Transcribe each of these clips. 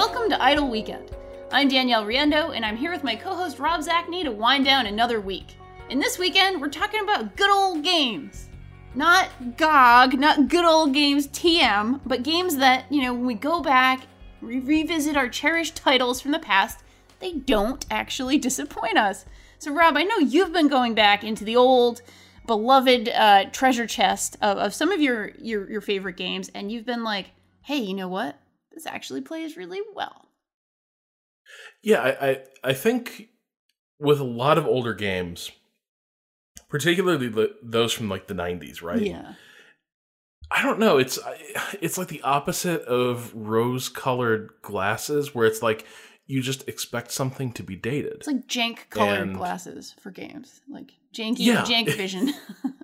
Welcome to Idle Weekend. I'm Danielle Riendeau, and I'm here with my co host Rob Zacny to wind down another week. And this weekend, we're talking about good old games. Not GOG, not good old games TM, but games that, you know, when we go back, we revisit our cherished titles from the past, they don't actually disappoint us. So, Rob, I know you've been going back into the old, beloved uh, treasure chest of, of some of your, your your favorite games, and you've been like, hey, you know what? This actually plays really well. Yeah, I, I, I think with a lot of older games, particularly the, those from like the '90s, right? Yeah. I don't know. It's it's like the opposite of rose-colored glasses, where it's like you just expect something to be dated. It's like jank colored And- glasses for games, like janky Yeah. jank vision.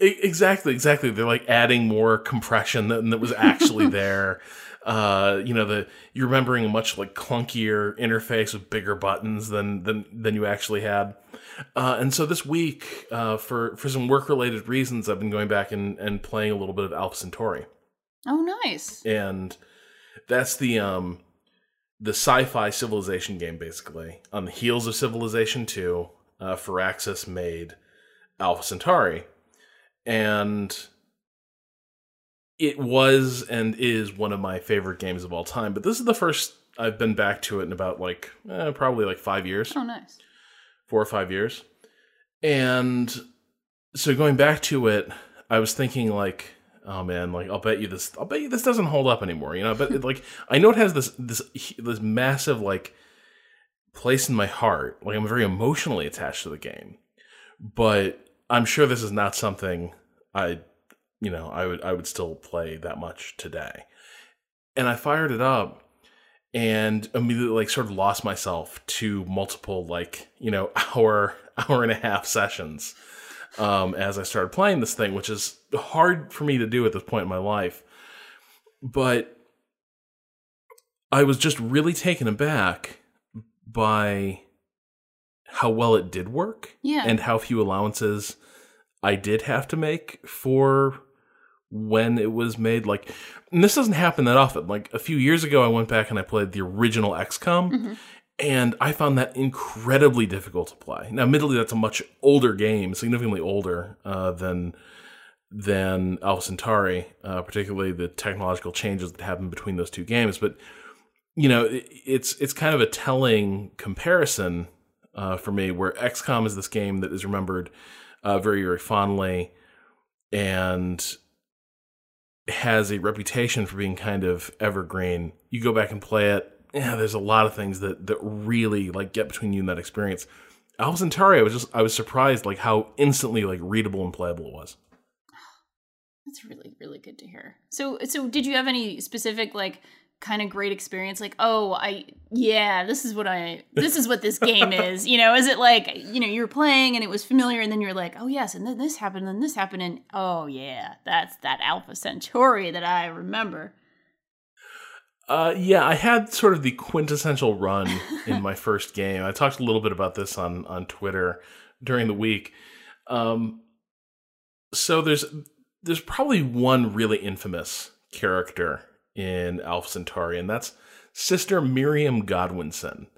Exactly, exactly. They're like adding more compression than that was actually there. Uh, you know, the you're remembering a much like clunkier interface with bigger buttons than than than you actually had. Uh, and so this week, uh, for for some work related reasons, I've been going back and, and playing a little bit of Alpha Centauri, oh, nice. and that's the um the sci-fi civilization game basically on the heels of Civilization Two. Uh, Firaxis made Alpha Centauri, and it was and is one of my favorite games of all time. But this is the first I've been back to it in about like eh, probably like five years, Oh, nice. four or five years, and so going back to it, I was thinking like. Oh man, like I'll bet you this. I'll bet you this doesn't hold up anymore. You know, but it, like I know it has this this this massive like place in my heart. Like I'm very emotionally attached to the game, but I'm sure this is not something I, you know, I would I would still play that much today. And I fired it up and immediately like sort of lost myself to multiple like you know hour hour and a half sessions um, as I started playing this thing, which is hard for me to do at this point in my life. But I was just really taken aback by how well it did work Yeah. and how few allowances I did have to make for when it was made. Like, and this doesn't happen that often. Like a few years ago, I went back and I played the original XCOM, Mm-hmm. and I found that incredibly difficult to play. Now, admittedly, that's a much older game, significantly older uh, than than Alpha Centauri, uh, particularly the technological changes that happened between those two games. But you know, it, it's it's kind of a telling comparison uh, for me, where XCOM is this game that is remembered uh, very very fondly, and has a reputation for being kind of evergreen. You go back and play it, yeah, there's a lot of things that that really like get between you and that experience. Alpha Centauri, I was just I was surprised like how instantly like readable and playable it was. That's really really good to hear. So so did you have any specific like kind of great experience like oh I yeah this is what I this is what this game is you know is it like you know you were playing and it was familiar and then you're like oh yes and then this happened and then this happened and oh yeah that's that Alpha Centauri that I remember. Uh, yeah, I had sort of the quintessential run in my first game. I talked a little bit about this on on Twitter during the week. Um, so there's there's probably one really infamous character in Alpha Centauri, and that's Sister Miriam Godwinson.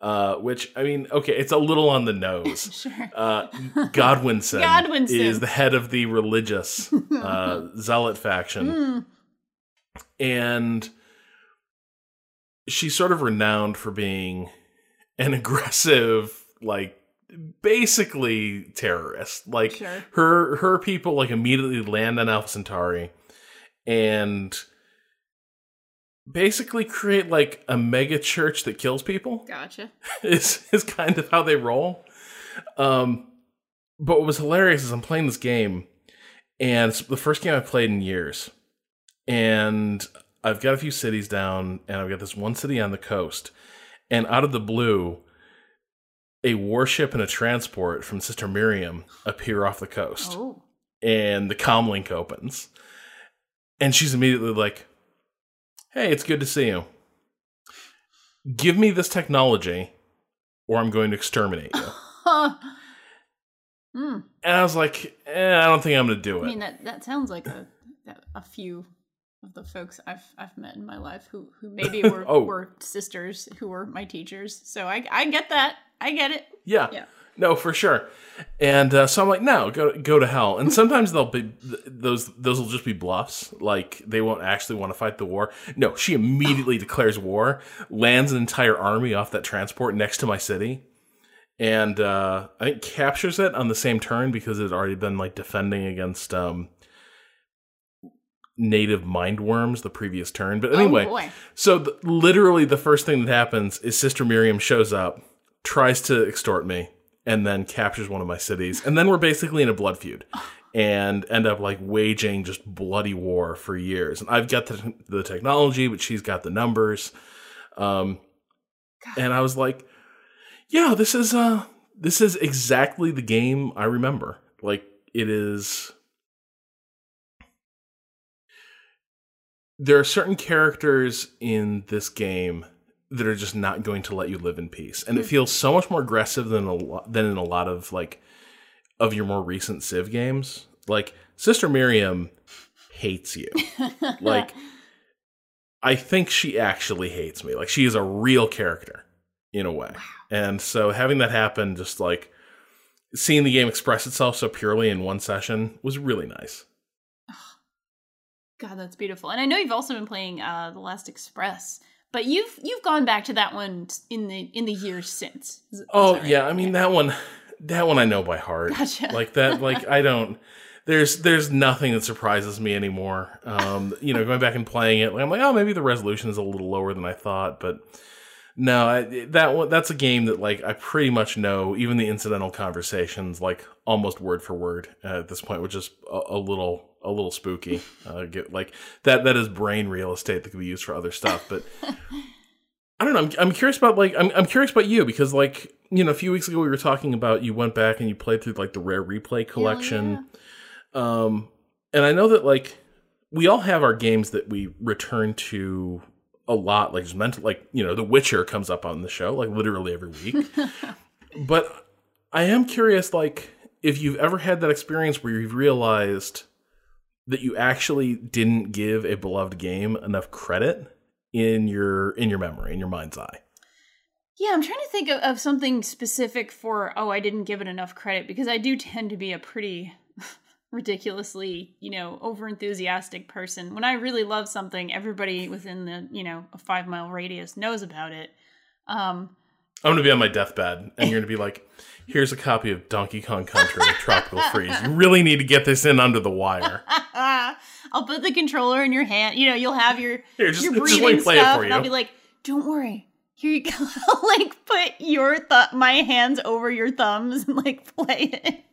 Uh, which I mean, okay, it's a little on the nose. Sure. Uh, Godwinson, Godwinson. is the head of the religious uh, zealot faction Mm. and she's sort of renowned for being an aggressive like basically terrorist like Sure. her her people like immediately land on alpha centauri and basically create like a mega church that kills people Gotcha. is is kind of how they roll. Um, but what was hilarious is I'm playing this game, and it's the first game I've played in years, and I've got a few cities down, and I've got this one city on the coast, and out of the blue, a warship and a transport from Sister Miriam appear off the coast, Oh. and the comlink opens, and she's immediately like, "Hey, it's good to see you." give me this technology or I'm going to exterminate you. Hmm. and I was like, eh, I don't think I'm going to do it. I mean that that sounds like a a few of the folks I've I've met in my life who who maybe were Oh. were sisters who were my teachers. So I I get that. I get it. Yeah. Yeah. No, for sure. And uh, so I'm like, no, go go to hell. And sometimes they'll be th- those those will just be bluffs. Like they won't actually want to fight the war. No, she immediately declares war, lands an entire army off that transport next to my city, and uh, I think captures it on the same turn because it had already been like defending against um, native mind worms the previous turn. But anyway, oh so th- literally, the first thing that happens is Sister Miriam shows up, tries to extort me, and then captures one of my cities, and then we're basically in a blood feud, and end up like waging just bloody war for years. And I've got the, the technology, but she's got the numbers. Um, and I was like, yeah, this is uh, this is exactly the game I remember. Like it is. There are certain characters in this game that are just not going to let you live in peace, and it feels so much more aggressive than a lo- than in a lot of like of your more recent Civ games. Like Sister Miriam hates you. like I think she actually hates me. Like she is a real character in a way. And so having that happen just like seeing the game express itself so purely in one session was really nice. God, that's beautiful. And I know you've also been playing uh, The Last Express, but you've you've gone back to that one in the in the years since. Is- Oh right? yeah, I mean that one that one I know by heart. Gotcha. Like that like I don't there's there's nothing that surprises me anymore. Um, you know, going back and playing it, I'm like, oh, maybe the resolution is a little lower than I thought, but no, I, that one that's a game that like I pretty much know even the incidental conversations like almost word for word uh, at this point, which is a, a little a little spooky. Uh, get like that that is brain real estate that could be used for other stuff, but. I don't know. I'm, I'm curious about like I'm, I'm curious about you because like you know a few weeks ago we were talking about you went back and you played through like the rare replay collection, um, and I know that like we all have our games that we return to a lot. Like just mental, like you know, The Witcher comes up on the show like literally every week. but I am curious, like if you've ever had that experience where you've realized that you actually didn't give a beloved game enough credit in your in your memory in your mind's eye. Yeah, I'm trying to think of, of something specific for, oh, I didn't give it enough credit because I do tend to be a pretty ridiculously, you know, over enthusiastic person. When I really love something, everybody within the, you know, a five mile radius knows about it. Um, I'm gonna be on my deathbed, and you're gonna be like, "Here's a copy of Donkey Kong Country Tropical Freeze. You really need to get this in under the wire." I'll put the controller in your hand. You know, you'll have your Here, just- your just breathing play it stuff, for and I'll be like, "Don't worry, here you go." Like put your th- my hands over your thumbs and like play it.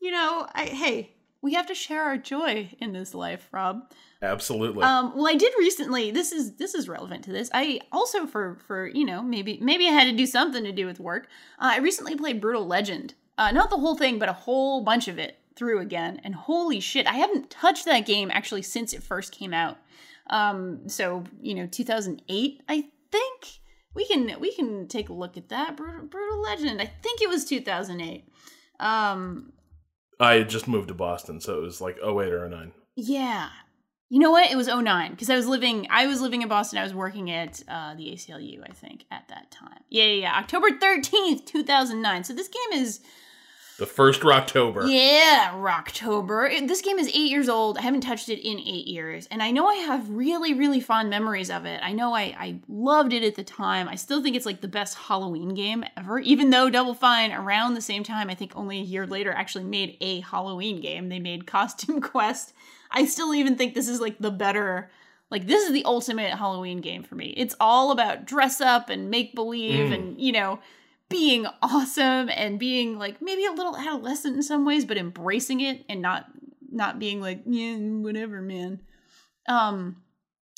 You know, I hey, we have to share our joy in this life, Rob. Absolutely. Um, well, I did recently. This is this is relevant to this. I also for for you know maybe maybe I had to do something to do with work. Uh, I recently played Brutal Legend. Uh, not the whole thing, but a whole bunch of it through again. And holy shit, I haven't touched that game actually since it first came out. Um, so you know, 2008, I think we can we can take a look at that Brutal, Brutal Legend. I think it was 2008. Um, I had just moved to Boston, so it was like 08 or 09. yeah. You know what? It was 09 because I was living I was living in Boston. I was working at uh, the ACLU, I think, at that time. Yeah, yeah, yeah. October 13th, 2009. So this game is The first Rocktober. yeah, Rocktober. This game is 8 years old. I haven't touched it in 8 years, and I know I have really really fond memories of it. I know I I loved it at the time. I still think it's like the best Halloween game ever, even though Double Fine around the same time, I think only a year later actually made a Halloween game. They made Costume Quest. I still even think this is like the better like this is the ultimate Halloween game for me. It's all about dress up and make believe Mm. and you know being awesome and being like maybe a little adolescent in some ways but embracing it and not not being like yeah whatever man. Um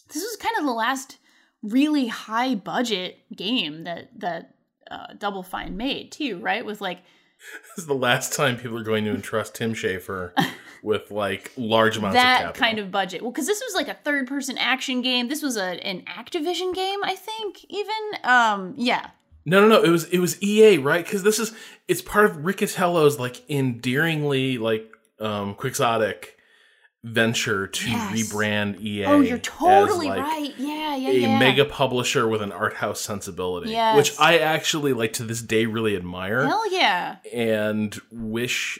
this was kind of the last really high budget game that that uh, Double Fine made too, right? With like This is the last time people are going to entrust Tim Schafer with like large amounts that of capital. kind of budget. Well, because this was like a third person action game. This was a an Activision game, I think. Even um, yeah, No, no, no. It was it was EA, right? Because this is it's part of Riccitiello's like endearingly like um quixotic venture to Yes. rebrand EA. oh, you're totally as, like, right. Yeah, yeah, yeah. A yeah. mega publisher with an art house sensibility, Yes. which I actually like to this day really admire Hell yeah. and wish.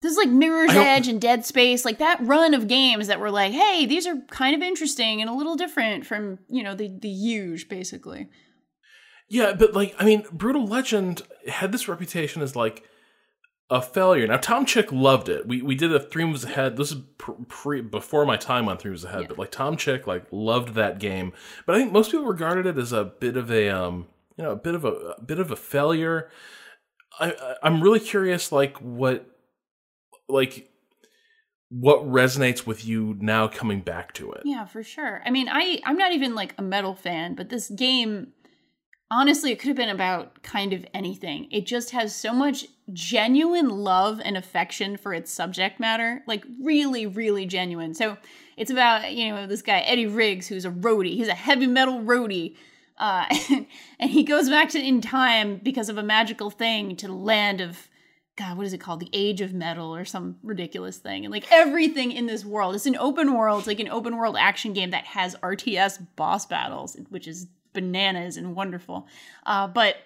This is like Mirror's Edge and Dead Space, like that run of games that were like, hey, these are kind of interesting and a little different from, you know, the the huge, basically. Yeah, but like, I mean, Brutal Legend had this reputation as like a failure. Now, Tom Chick loved it. We we did a Three Moves Ahead. This is pre, before my time on Three Moves Ahead, Yeah. but like Tom Chick like loved that game. But I think most people regarded it as a bit of a um, you know, a bit of a, a bit of a failure. I I- I'm really curious, like what, like what resonates with you now coming back to it. Yeah, for sure. I mean, I I'm not even like a metal fan, but this game honestly, it could have been about kind of anything. It just has so much genuine love and affection for its subject matter, like really really genuine. So, it's about, you know, this guy Eddie Riggs who's a roadie. He's a heavy metal roadie. Uh, and he goes back to in time because of a magical thing to the land of God, what is it called? The Age of Metal or some ridiculous thing. And like everything in this world, it's an open world, it's like an open world action game that has RTS boss battles, which is bananas and wonderful. Uh, but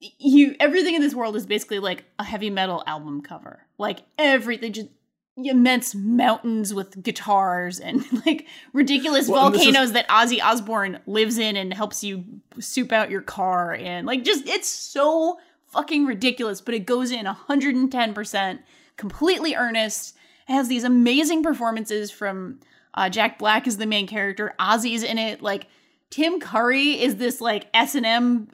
you everything in this world is basically like a heavy metal album cover. Like everything just immense mountains with guitars and like ridiculous Well, this is- volcanoes that Ozzy Osbourne lives in and helps you soup out your car and like just it's so fucking ridiculous but it goes in 110% completely earnest it has these amazing performances from uh, Jack Black is the main character Ozzy's in it like Tim Curry is this like S&M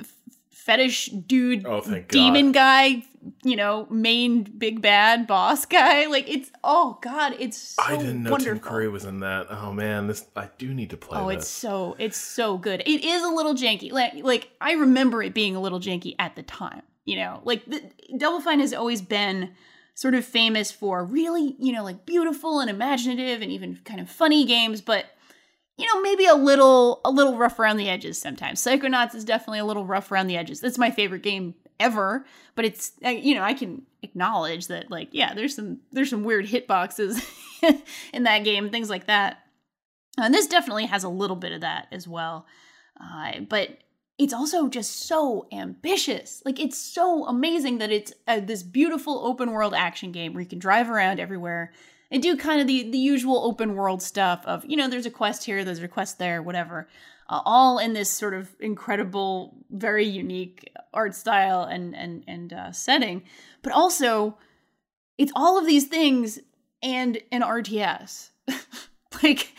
fetish dude Oh, thank God. demon guy you know main big bad boss guy like it's oh god it's so I didn't know wonderful. Tim Curry was in that. Oh man, this I do need to play Oh, this. it's so it's so good. It is a little janky. Like like I remember it being a little janky at the time. You know, like the, Double Fine has always been sort of famous for really you know like beautiful and imaginative and even kind of funny games, but you know maybe a little a little rough around the edges sometimes. Psychonauts is definitely a little rough around the edges. That's my favorite game ever, but it's you know I can acknowledge that like yeah there's some there's some weird hitboxes in that game things like that. Uh, And this definitely has a little bit of that as well. Uh, but it's also just so ambitious. Like, it's so amazing that it's uh, this beautiful open world action game where you can drive around everywhere and do kind of the, the usual open world stuff of, you know, there's a quest here, there's a quest there, whatever. Uh, all in this sort of incredible, very unique art style and and and uh, setting, but also it's all of these things and an RTS. like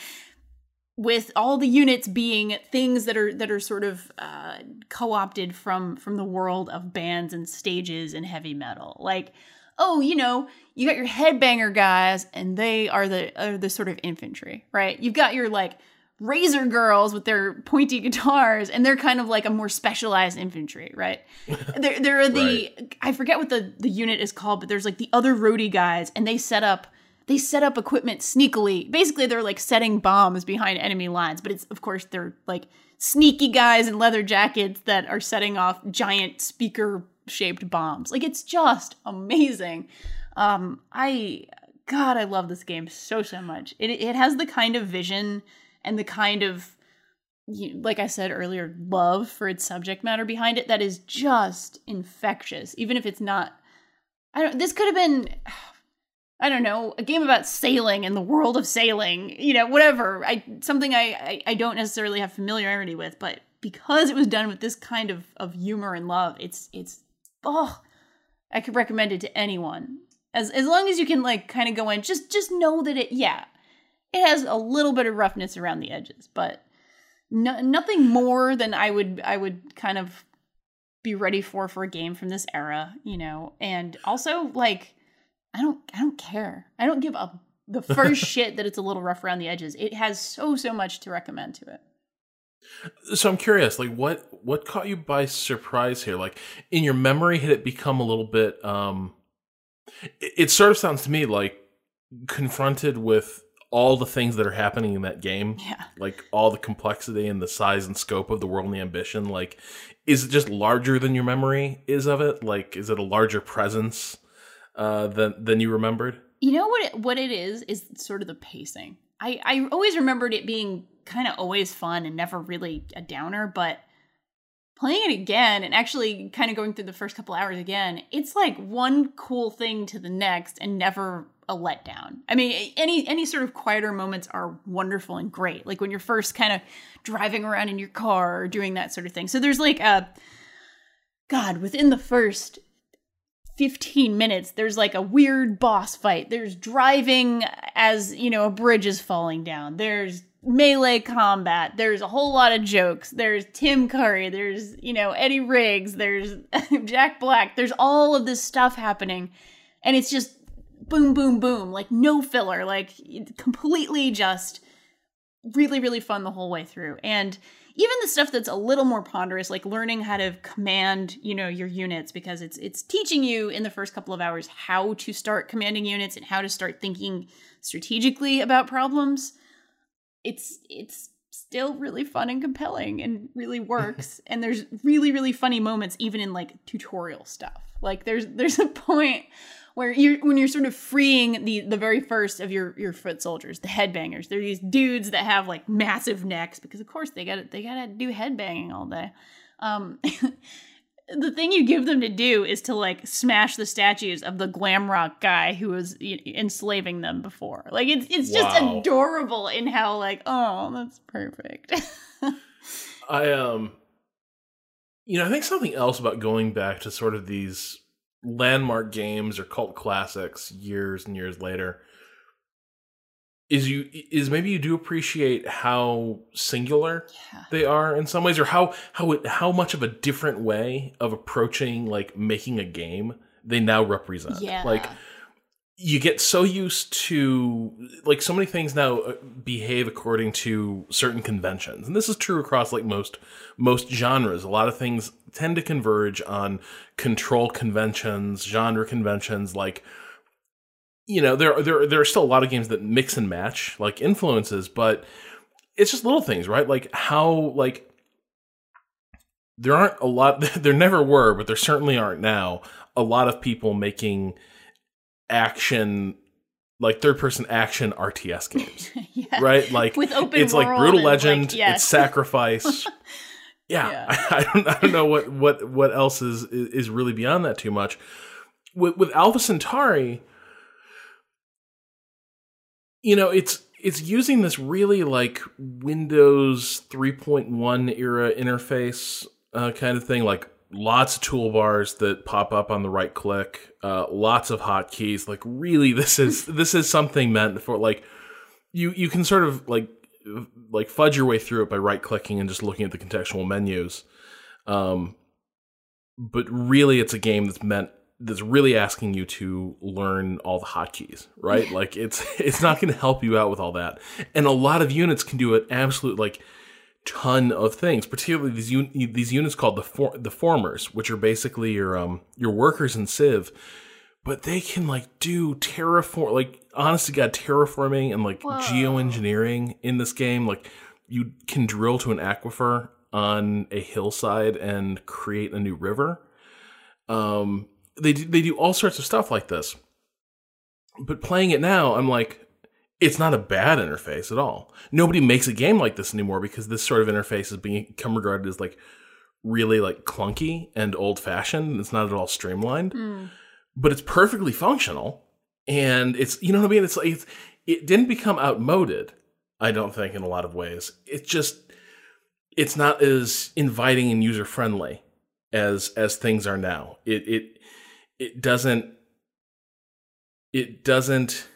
with all the units being things that are that are sort of uh, co-opted from from the world of bands and stages and heavy metal like oh you know you got your headbanger guys and they are the are the sort of infantry right? You've got your like razor girls with their pointy guitars and they're kind of like a more specialized infantry right? There, there are the i forget what the the unit is called but there's like the other roadie guys and they set up they set up equipment sneakily. Basically, they're like setting bombs behind enemy lines, but it's of course they're like sneaky guys in leather jackets that are setting off giant speaker shaped bombs. Like it's just amazing. Um I god, I love this game so so much. It it has the kind of vision and the kind of like I said earlier, love for its subject matter behind it that is just infectious. Even if it's not I don't this could have been I don't know, a game about sailing in the world of sailing, you know, whatever. I something I, I, I don't necessarily have familiarity with, but because it was done with this kind of, of humor and love, it's it's oh I could recommend it to anyone. As as long as you can like kind of go in, just just know that it yeah, it has a little bit of roughness around the edges, but no, nothing more than I would I would kind of be ready for for a game from this era, you know. And also like I don't I don't care. I don't give up the first shit that it's a little rough around the edges. It has so so much to recommend to it. So I'm curious, like what what caught you by surprise here? Like in your memory, had it become a little bit? um It, it sort of sounds to me like confronted with all the things that are happening in that game, Yeah. like all the complexity and the size and scope of the world and the ambition. Like, is it just larger than your memory is of it? Like, is it a larger presence uh, than than you remembered? You know what it, what it is is sort of the pacing. I I always remembered it being kind of always fun and never really a downer, but playing it again and actually kind of going through the first couple hours again, it's like one cool thing to the next and never a letdown. I mean, any any sort of quieter moments are wonderful and great. Like when you're first kind of driving around in your car or doing that sort of thing. So there's like a God, within the first 15 minutes there's like a weird boss fight there's driving as you know a bridge is falling down there's melee combat. There's a whole lot of jokes. There's tim curry. There's you know eddie riggs. There's jack black. There's all of this stuff happening. And it's just boom boom boom. Like no filler. Like completely just really really fun the whole way through. And even the stuff that's a little more ponderous like learning how to command you know your units because it's it's teaching you in the first couple of hours how to start commanding units and how to start thinking strategically about problems it's it's still really fun and compelling and really works and there's really really funny moments even in like tutorial stuff like there's there's a point where you're when you're sort of freeing the the very first of your your foot soldiers, the headbangers. They're these dudes that have like massive necks because of course they got to they got to do headbanging all day. Um, the thing you give them to do is to like smash the statues of the glam rock guy who was enslaving them before. Like it's it's just wow. adorable in how like oh that's perfect. I um you know, I think something else about going back to sort of these landmark games or cult classics years and years later is you is maybe you do appreciate how singular yeah. they are in some ways or how how it, how much of a different way of approaching like making a game they now represent yeah. like you get so used to like so many things now uh, behave according to certain conventions and this is true across like most most genres a lot of things tend to converge on control conventions genre conventions like you know there there there are still a lot of games that mix and match like influences but it's just little things right like how like there aren't a lot there never were but there certainly aren't now a lot of people making action like third person action RTS games. yeah. Right? Like with open it's like brutal legend, like, yes. it's sacrifice. yeah. yeah. I, don't I don't know what what what else is is really beyond that too much. With with Alpha Centauri you know, it's it's using this really like Windows 3.1 era interface uh, kind of thing like lots of toolbars that pop up on the right click, uh, lots of hotkeys. Like really, this is this is something meant for like you you can sort of like like fudge your way through it by right clicking and just looking at the contextual menus. Um, but really, it's a game that's meant that's really asking you to learn all the hotkeys, right? like it's it's not going to help you out with all that. And a lot of units can do an absolute like ton of things, particularly these un- these units called the for- the formers, which are basically your um your workers in Civ, but they can like do terraform like honest to god terraforming and like Whoa. geoengineering in this game. Like you can drill to an aquifer on a hillside and create a new river. Um, they do, they do all sorts of stuff like this. But playing it now, I'm like, it's not a bad interface at all. Nobody makes a game like this anymore because this sort of interface has become regarded as like really like clunky and old fashioned. It's not at all streamlined, mm. but it's perfectly functional. And it's you know what I mean. It's like it's, it didn't become outmoded. I don't think in a lot of ways. It just it's not as inviting and user friendly as as things are now. It it it doesn't it doesn't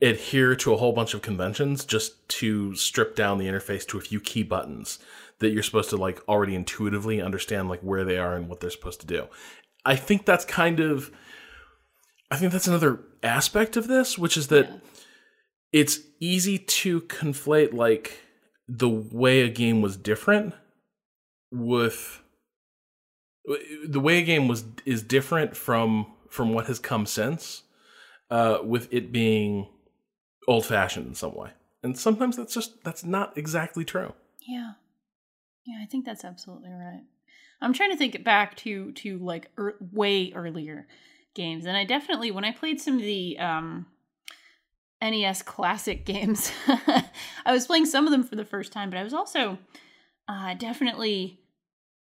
adhere to a whole bunch of conventions just to strip down the interface to a few key buttons that you're supposed to like already intuitively understand like where they are and what they're supposed to do. I think that's kind of I think that's another aspect of this, which is that yeah. it's easy to conflate like the way a game was different with the way a game was is different from from what has come since uh with it being old fashioned in some way. And sometimes that's just that's not exactly true. Yeah. Yeah, I think that's absolutely right. I'm trying to think back to to like er, way earlier games and I definitely when I played some of the um NES classic games. I was playing some of them for the first time, but I was also uh, definitely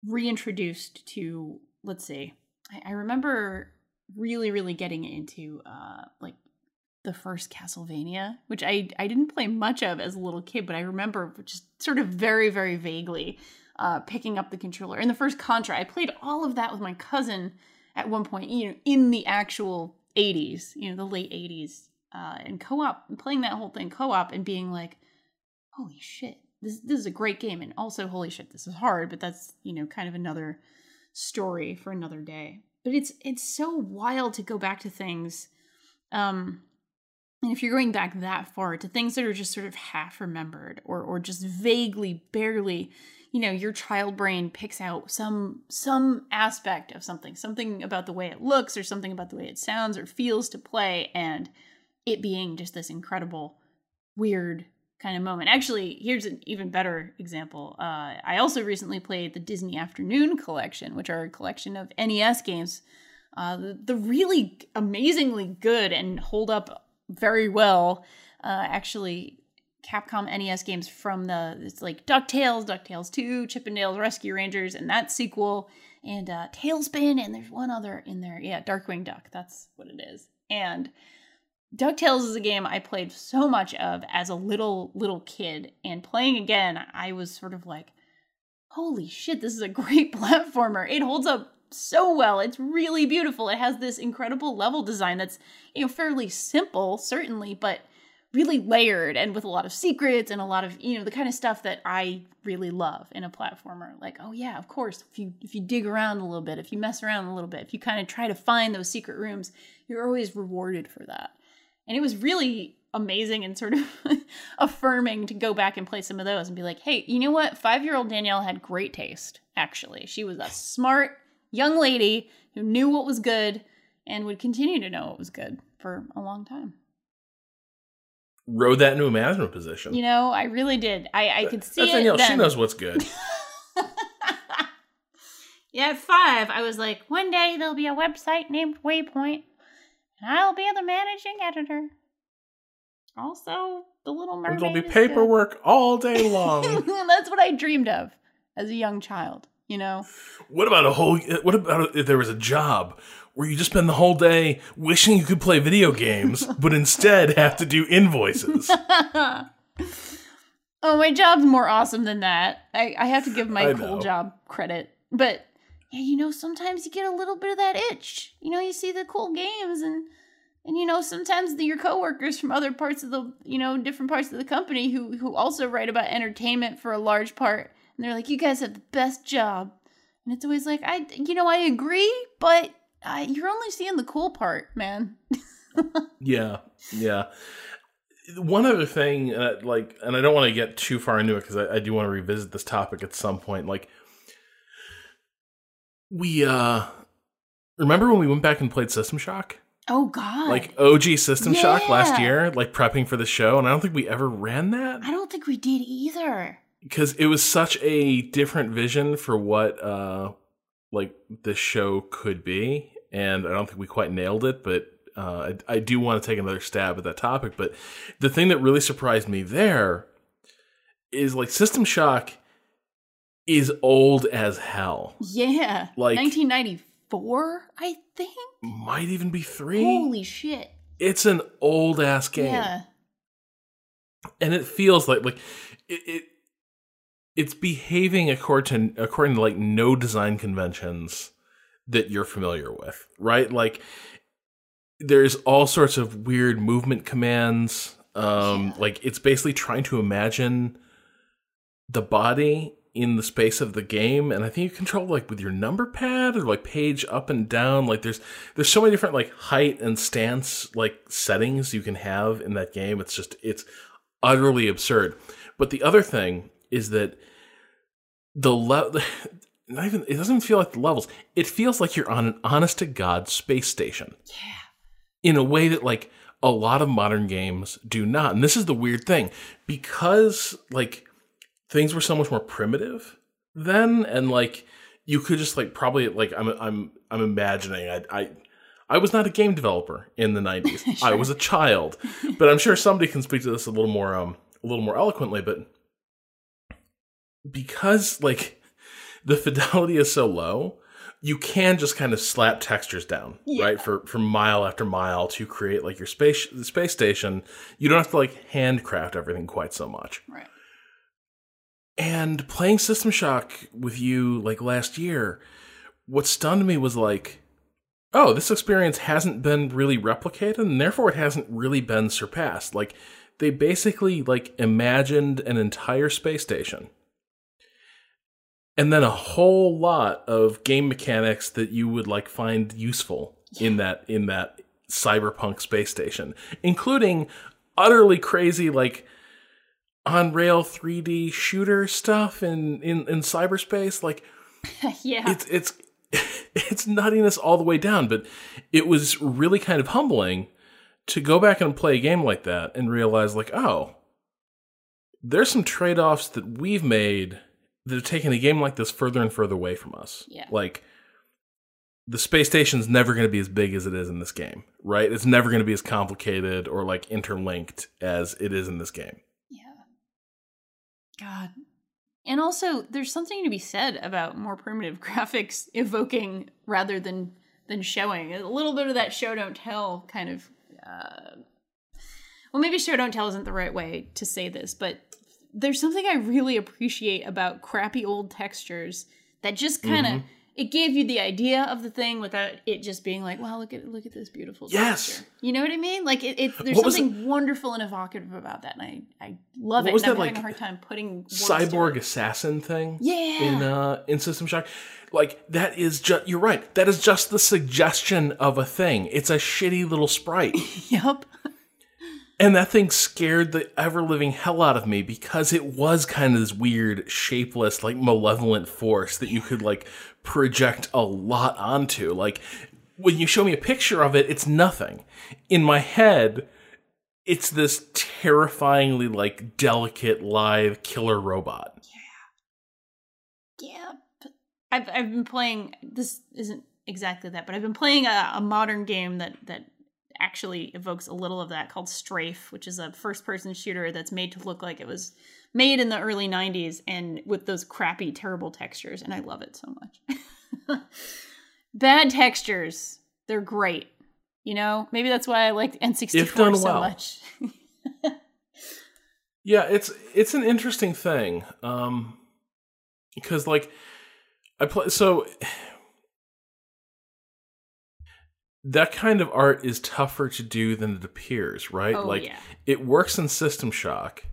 reintroduced to, let's see, I, I remember really, really getting into uh, like the first Castlevania, which I, I didn't play much of as a little kid, but I remember just sort of very, very vaguely uh, picking up the controller. And the first Contra, I played all of that with my cousin at one point, you know, in the actual 80s, you know, the late 80s, uh, and co op, playing that whole thing co op and being like, holy shit, this, this is a great game. And also, holy shit, this is hard, but that's, you know, kind of another story for another day. But it's it's so wild to go back to things um and if you're going back that far to things that are just sort of half remembered or or just vaguely barely you know your child brain picks out some some aspect of something something about the way it looks or something about the way it sounds or feels to play and it being just this incredible weird kind of moment actually here's an even better example uh, i also recently played the disney afternoon collection which are a collection of nes games uh, the, the really amazingly good and hold up very well. Uh, actually, Capcom NES games from the it's like DuckTales, DuckTales 2, Chippendales Rescue Rangers, and that sequel, and uh, TaleSpin, and there's one other in there. Yeah, Darkwing Duck. That's what it is. And DuckTales is a game I played so much of as a little little kid, and playing again, I was sort of like, "Holy shit, this is a great platformer! It holds up so well. It's really beautiful. It has this incredible level design that's, you know, fairly simple, certainly, but really layered and with a lot of secrets and a lot of, you know, the kind of stuff that I really love in a platformer. Like, oh yeah, of course, if you if you dig around a little bit, if you mess around a little bit, if you kind of try to find those secret rooms, you're always rewarded for that. And it was really amazing and sort of affirming to go back and play some of those and be like, hey, you know what? Five year old Danielle had great taste, actually. She was a smart, young lady who knew what was good and would continue to know what was good for a long time. Rode that into a management position. You know, I really did. I, I could see That's. Danielle. She knows what's good. yeah, at five, I was like, one day there'll be a website named Waypoint, and I'll be the managing editor. Also, the Little Mermaid. There'll be is good. paperwork all day long. That's what I dreamed of as a young child. You know, what about a whole? What about if there was a job where you just spend the whole day wishing you could play video games, but instead have to do invoices? oh, my job's more awesome than that. I, I have to give my cool job credit. But yeah, you know, sometimes you get a little bit of that itch. You know, you see the cool games and and you know, sometimes the, your coworkers from other parts of the you know, different parts of the company who who also write about entertainment for a large part. And they're like, You guys have the best job. And it's always like, I you know, I agree, but I, you're only seeing the cool part, man. yeah, yeah. One other thing, uh, like, and I don't want to get too far into it because I, I do want to revisit this topic at some point. Like, we uh remember when we went back and played System Shock? Oh God! like OG System Shock last year, like prepping for the show, and I don't think we ever ran that I don't think we did either. because it was such a different vision for what uh like this show could be, and I don't think we quite nailed it, but. Uh, I, I do want to take another stab at that topic, but the thing that really surprised me there is like System Shock is old as hell. Yeah, Like- 1994, I think. Might even be three. Holy shit! It's an old ass game. Yeah, and it feels like like it, it it's behaving according to according to like no design conventions that you're familiar with right like there's all sorts of weird movement commands um Yeah. like it's basically trying to imagine the body in the space of the game and i think you control like with your number pad or like page up and down like there's there's so many different like height and stance like settings you can have in that game. It's just it's utterly absurd. But the other thing is that the level not even it doesn't feel like the levels. It feels like you're on an honest to god space station. Yeah. in a way that like a lot of modern games do not. And this is the weird thing. Because like things were so much more primitive then and like you could just like probably like I'm I'm I'm imagining I I I was not a game developer in the 90s. I was a child. But I'm sure somebody can speak to this a little more um a little more eloquently, but because like the fidelity is so low, you can just kind of slap textures down, Yeah. right? For for mile after mile to create like your space the space station. You don't have to like handcraft everything quite so much. Right. And playing System Shock with you like last year, what stunned me was like, oh, this experience hasn't been really replicated, and therefore it hasn't really been surpassed. Like they basically like imagined an entire space station. And then a whole lot of game mechanics that you would like find useful in that in that cyberpunk space station, including utterly crazy like on rail 3D shooter stuff in, in, in cyberspace. Like yeah. it's it's it's nuttiness all the way down. But it was really kind of humbling to go back and play a game like that and realize like, oh, there's some trade-offs that we've made that have taken a game like this further and further away from us. Yeah. Like the space station's never going to be as big as it is in this game, right? It's never going to be as complicated or like interlinked as it is in this game. God. And also, there's something to be said about more primitive graphics evoking rather than than showing. A little bit of that show don't tell kind of. Uh, well, maybe show don't tell isn't the right way to say this, but there's something I really appreciate about crappy old textures that just kind of Mhm. It gave you the idea of the thing without it just being like, wow, look at look at this beautiful Yes. You know what I mean? Like it, it there's What something wonderful and evocative about that, and I I love What it. was and I'm that, having a hard time putting words to it. Cyborg assassin thing. Yeah. in uh in System Shock. Like that is just you're right. That is just the suggestion of a thing. It's a shitty little sprite. Yep. and that thing scared the ever living hell out of me because it was kind of this weird, shapeless, like malevolent force that you could like project a lot onto. Like when you show me a picture of it, it's nothing. In my head, it's this terrifyingly like delicate live killer robot. Yeah. But I've I've been playing. This isn't exactly that, but I've been playing a, a modern game that that actually evokes a little of that called Strafe, which is a first person shooter that's made to look like it was made in the early 90s and with those crappy terrible textures and I love it so much. Bad textures, they're great. You know, maybe that's why I like N64 If done so well. much. Yeah, it's it's an interesting thing. Um because like I play so that kind of art is tougher to do than it appears, right? Oh, like yeah. it works in System Shock.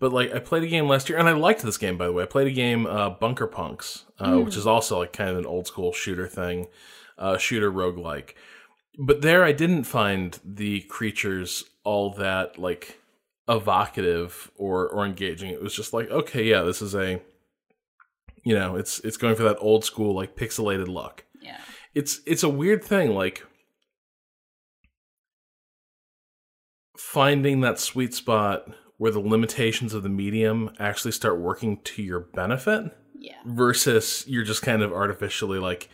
But like I played a game last year and I liked this game by the way. I played a game uh Bunker Punks, uh, which is also like kind of an old school shooter thing, uh shooter roguelike. But there I didn't find the creatures all that like evocative or or engaging. It was just like, okay, yeah, this is a you know, it's it's going for that old school like pixelated look. yeah. It's it's a weird thing like finding that sweet spot where the limitations of the medium actually start working to your benefit Yeah. versus you're just kind of artificially like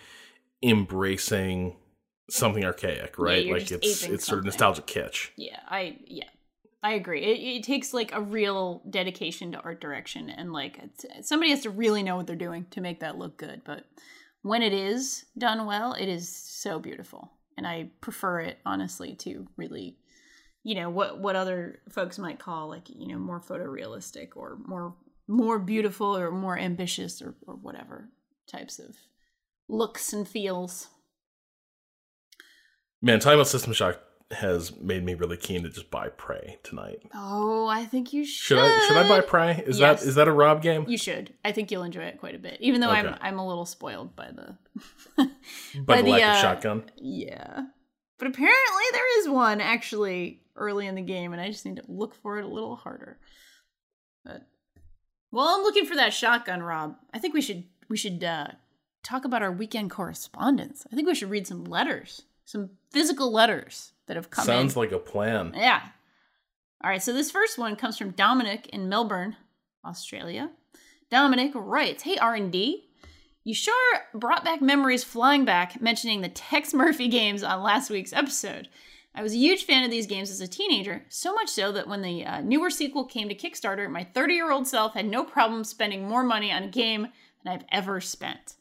embracing something archaic, right? you're like it's it's sort of nostalgic kitsch. Yeah, I yeah, I agree. It, it takes like a real dedication to art direction, and like it's, somebody has to really know what they're doing to make that look good. But when it is done well, it is so beautiful, and I prefer it honestly to really, you know, what what other folks might call like you know more photorealistic or more more beautiful or more ambitious or or whatever types of looks and feels. Man, talking about System Shock has made me really keen to just buy Prey tonight. Oh, I think you Should I should I buy Prey? Is Yes. that is that a Rob game? You should. I think you'll enjoy it quite a bit, even though I'm I'm a little spoiled by the by by the the, lack of uh, shotgun. yeah. But apparently there is one actually early in the game, and I just need to look for it a little harder. But while I'm looking for that shotgun, Rob, I think we should we should uh, talk about our weekend correspondence. I think we should read some letters, some physical letters that have come in. Sounds like a plan. Yeah. All right, so this first one comes from Dominic in Melbourne, Australia. Dominic writes, "Hey R&D, You sure brought back memories flying back mentioning the Tex Murphy games on last week's episode. I was a huge fan of these games as a teenager, so much so that when the uh, newer sequel came to Kickstarter, my 30 year old self had no problem spending more money on a game than I've ever spent.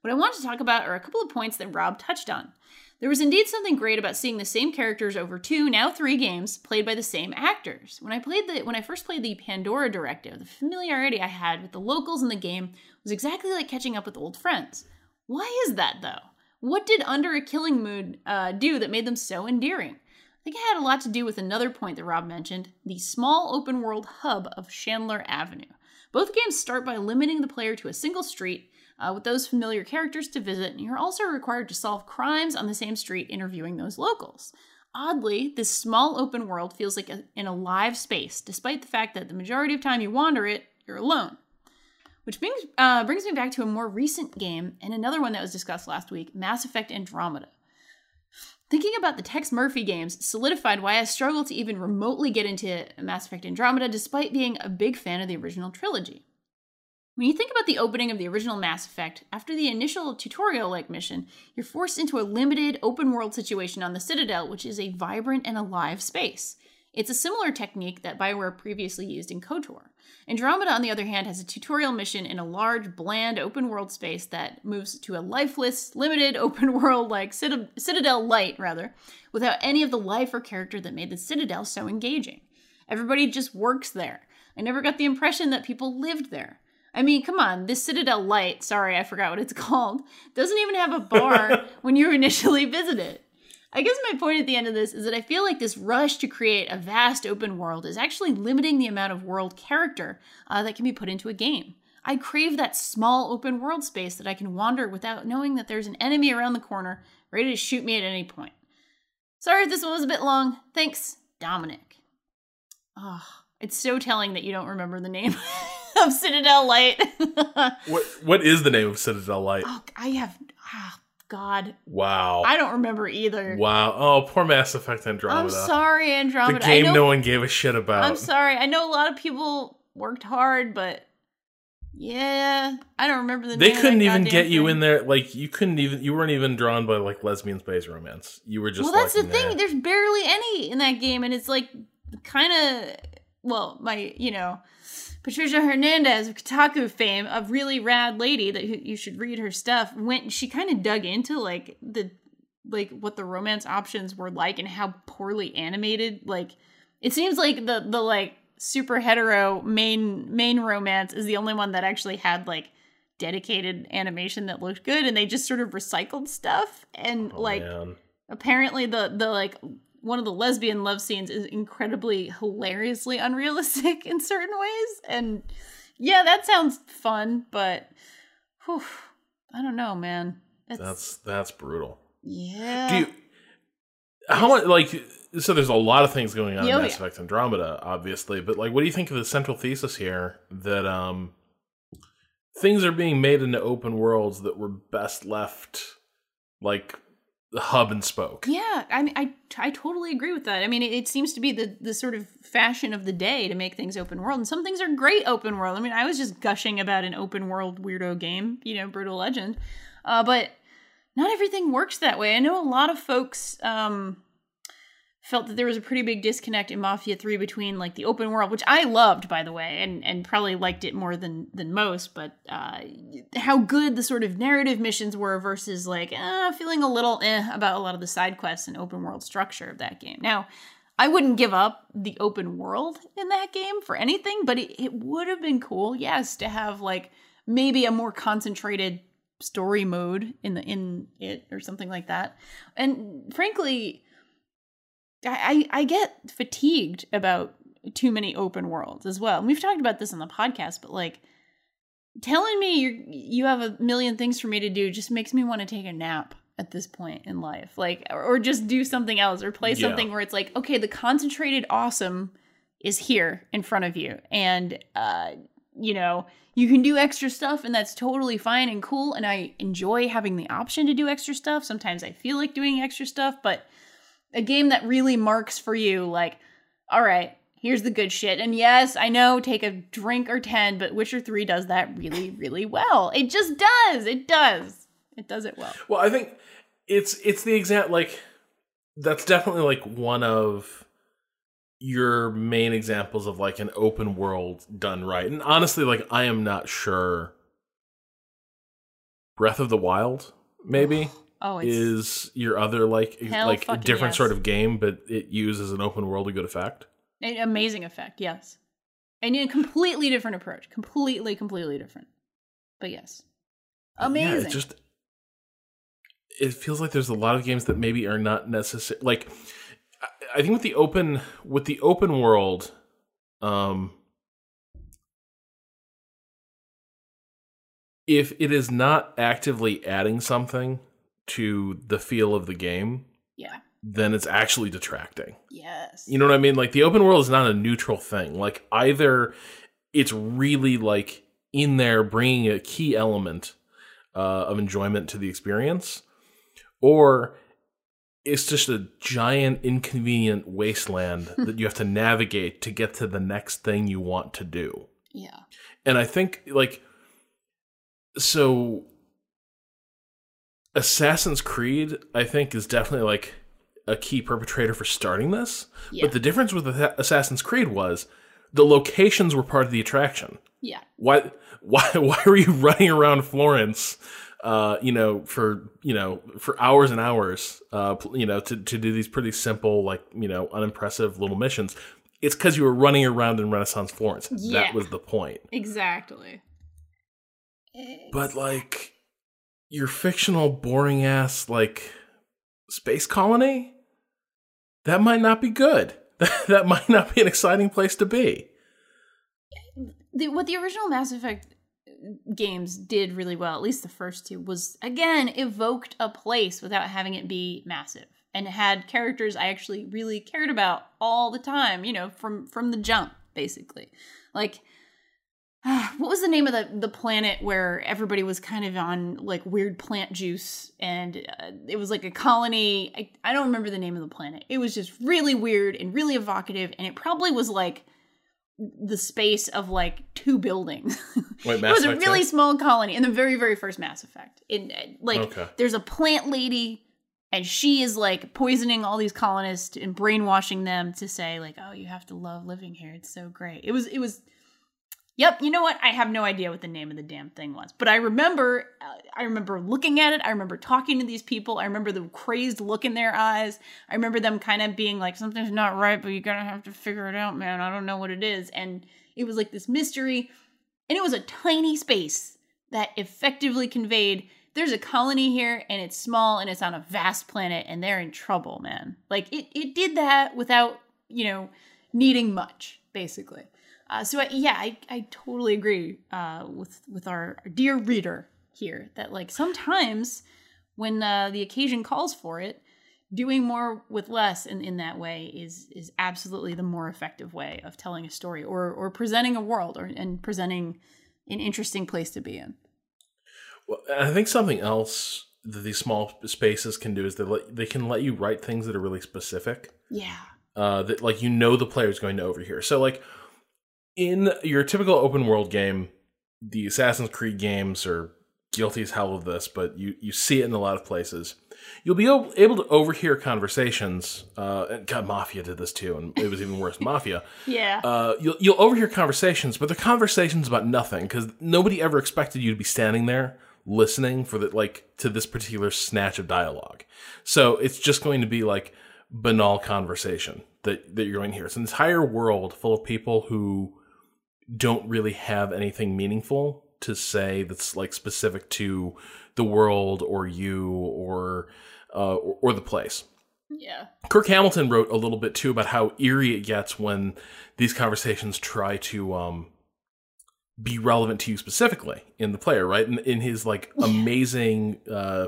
What I want to talk about are a couple of points that Rob touched on. There was indeed something great about seeing the same characters over two, now three games, played by the same actors. When I played the when I first played the Pandora Directive, the familiarity I had with the locals in the game was exactly like catching up with old friends. Why is that though? What did Under a Killing Moon uh, do that made them so endearing? I think it had a lot to do with another point that Rob mentioned the small open world hub of Chandler Avenue. Both games start by limiting the player to a single street uh, with those familiar characters to visit, and you're also required to solve crimes on the same street interviewing those locals. Oddly, this small open world feels like in a, an alive space, despite the fact that the majority of time you wander it, you're alone. Which brings, uh, brings me back to a more recent game and another one that was discussed last week Mass Effect Andromeda. Thinking about the Tex Murphy games solidified why I struggle to even remotely get into Mass Effect Andromeda despite being a big fan of the original trilogy. When you think about the opening of the original Mass Effect, after the initial tutorial like mission, you're forced into a limited open world situation on the Citadel, which is a vibrant and alive space. It's a similar technique that BioWare previously used in KOTOR. Andromeda, on the other hand, has a tutorial mission in a large, bland open world space that moves to a lifeless, limited open world like Citadel Light, rather, without any of the life or character that made the Citadel so engaging. Everybody just works there. I never got the impression that people lived there. I mean, come on, this Citadel Light, sorry, I forgot what it's called, doesn't even have a bar when you initially visit it. I guess my point at the end of this is that I feel like this rush to create a vast open world is actually limiting the amount of world character uh, that can be put into a game. I crave that small open world space that I can wander without knowing that there's an enemy around the corner ready to shoot me at any point. Sorry if this one was a bit long. Thanks, Dominic. Oh, it's so telling that you don't remember the name. of Citadel Light. what what is the name of Citadel Light? Oh, I have oh, God. Wow. I don't remember either. Wow. Oh, poor Mass Effect Andromeda. I'm sorry, Andromeda. The game know, no one gave a shit about. I'm sorry. I know a lot of people worked hard, but yeah, I don't remember the name. they couldn't even get thing. you in there. Like you couldn't even. You weren't even drawn by like lesbian space romance. You were just. Well, that's the thing. There's barely any in that game, and it's like kind of. Well, my you know Patricia Hernandez of Kotaku fame, a really rad lady that you should read her stuff, went she kind of dug into like the like what the romance options were like and how poorly animated like it seems like the the like super hetero main main romance is the only one that actually had like dedicated animation that looked good and they just sort of recycled stuff and oh, like man. apparently the the like one of the lesbian love scenes is incredibly hilariously unrealistic in certain ways. And yeah, that sounds fun, but whew, I don't know, man. It's, that's that's brutal. Yeah. Do you how much like so there's a lot of things going on in Mass Effect Andromeda, obviously, but like what do you think of the central thesis here that um things are being made into open worlds that were best left like hub and spoke. Yeah, I mean, I, I totally agree with that. I mean, it, it, seems to be the the sort of fashion of the day to make things open world, and some things are great open world. I mean, I was just gushing about an open world weirdo game, you know, Brutal Legend, uh, but not everything works that way. I know a lot of folks um, felt that there was a pretty big disconnect in Mafia 3 between like the open world, which I loved by the way, and and probably liked it more than than most, but uh, how good the sort of narrative missions were versus like uh, feeling a little eh about a lot of the side quests and open world structure of that game. Now, I wouldn't give up the open world in that game for anything, but it, it would have been cool, yes, to have like maybe a more concentrated story mode in the in it or something like that. And frankly, I, I get fatigued about too many open worlds as well. And we've talked about this on the podcast, but like telling me you you have a million things for me to do just makes me want to take a nap at this point in life. Like or, or just do something else or play something yeah. where it's like, okay, the concentrated awesome is here in front of you and uh you know, you can do extra stuff and that's totally fine and cool and I enjoy having the option to do extra stuff. Sometimes I feel like doing extra stuff, but a game that really marks for you like all right Here's the good shit. And yes, I know take a drink or 10, but Witcher 3 does that really, really well. It just does. It does. It does it well. Well, I think it's it's the exact like that's definitely like one of your main examples of like an open world done right. And honestly, like I am not sure Breath of the Wild maybe Oh, is your other like like a different yes. sort of game, but it uses an open world to good effect. an amazing effect, yes. And a completely different approach. Completely, completely different. But yes. Amazing. Yeah, it just it feels like there's a lot of games that maybe are not necessary. Like I- I think with the open with the open world, um, if it is not actively adding something to the feel of the game, yeah. then it's actually detracting. Yes. You know what I mean? Like the open world is not a neutral thing. Like either it's really like in there bringing a key element uh, of enjoyment to the experience, or it's just a giant inconvenient wasteland that you have to navigate to get to the next thing you want to do. yeah. And I think like so Assassin's Creed I think is definitely like a key perpetrator for starting this. Yeah. But the difference with Assassin's Creed was the locations were part of the attraction. yeah. Why why why were you running around Florence uh, you know, for you know, for hours and hours, uh, you know, to, to do these pretty simple, like you know, unimpressive little missions. It's because you were running around in Renaissance Florence. Yeah. That was the point. Exactly. But like your fictional boring ass like space colony, that might not be good. that might not be an exciting place to be. the, what the original Mass Effect uh, games did really well, at least the first two, was again evoked a place without having it be massive, and had characters I actually really cared about all the time. You know, from from the jump, basically. Like, what was the name of the the planet where everybody was kind of on like weird plant juice, and uh, it was like a colony. I, I don't remember the name of the planet. It was just really weird and really evocative, and it probably was like the space of like two buildings. Wait, it was a really small colony in the very very first Mass Effect. In uh, like Okay. there's a plant lady and she is like poisoning all these colonists and brainwashing them to say like oh you have to love living here. It's so great. It was it was Yep, you know what? I have no idea what the name of the damn thing was. But I remember uh, I remember looking at it. I remember talking to these people. I remember the crazed look in their eyes. I remember them kind of being like something's not right, but you're going to have to figure it out, man. I don't know what it is. And it was like this mystery and it was a tiny space that effectively conveyed there's a colony here and it's small and it's on a vast planet and they're in trouble, man. Like it it did that without, you know, needing much, basically. Uh, so I, yeah, I, I totally agree uh, with with our, dear reader here that like sometimes when uh, the occasion calls for it, doing more with less in, in that way is is absolutely the more effective way of telling a story or or presenting a world or and presenting an interesting place to be in. Well, I think something else that these small spaces can do is they let, they can let you write things that are really specific. Yeah. uh, that like you know the player is going to overhear. So like in your typical open world game, the Assassin's Creed games are guilty as hell of this, but you you see it in a lot of places. You'll be able, to overhear conversations. Uh, and God, Mafia did this too, and it was even worse. Mafia. Yeah. Uh, you'll you'll overhear conversations, but they're conversations about nothing because nobody ever expected you to be standing there listening for the like to this particular snatch of dialogue. So it's just going to be like banal conversation that that you're going to hear. It's an entire world full of people who don't really have anything meaningful to say that's like specific to the world or you or uh, or, or the place. yeah. Kirk Hamilton wrote a little bit too about how eerie it gets when these conversations try to um, be relevant to you specifically in the player, right? In, in his like amazing uh,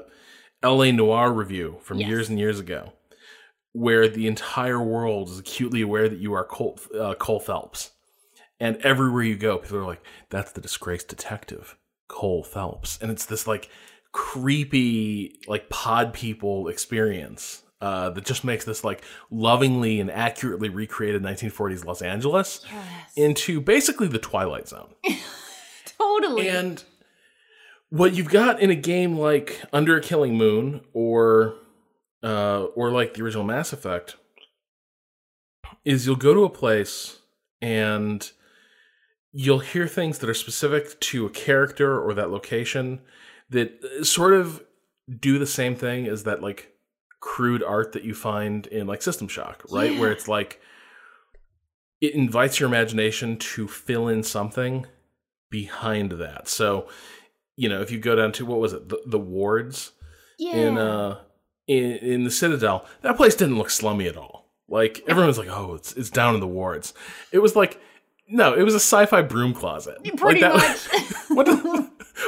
L.A. Noire review from Yes. years and years ago, where the entire world is acutely aware that you are Cole, uh, Cole Phelps, and everywhere you go, people are like, "That's the disgraced detective, Cole Phelps," and it's this like creepy like pod people experience uh, that just makes this like lovingly and accurately recreated 1940s Los Angeles Yes. into basically the Twilight Zone. totally. And what you've got in a game like Under a Killing Moon or uh, or like the original Mass Effect is you'll go to a place and you'll hear things that are specific to a character or that location that sort of do the same thing as that like crude art that you find in like System Shock, right? Yeah. Where it's like it invites your imagination to fill in something behind that. So, you know, if you go down to what was it, the, the wards yeah. in uh in in the Citadel, that place didn't look slummy at all. Like everyone's like, oh, it's it's down in the wards. It was like, no, it was a sci-fi broom closet. Pretty like much. what does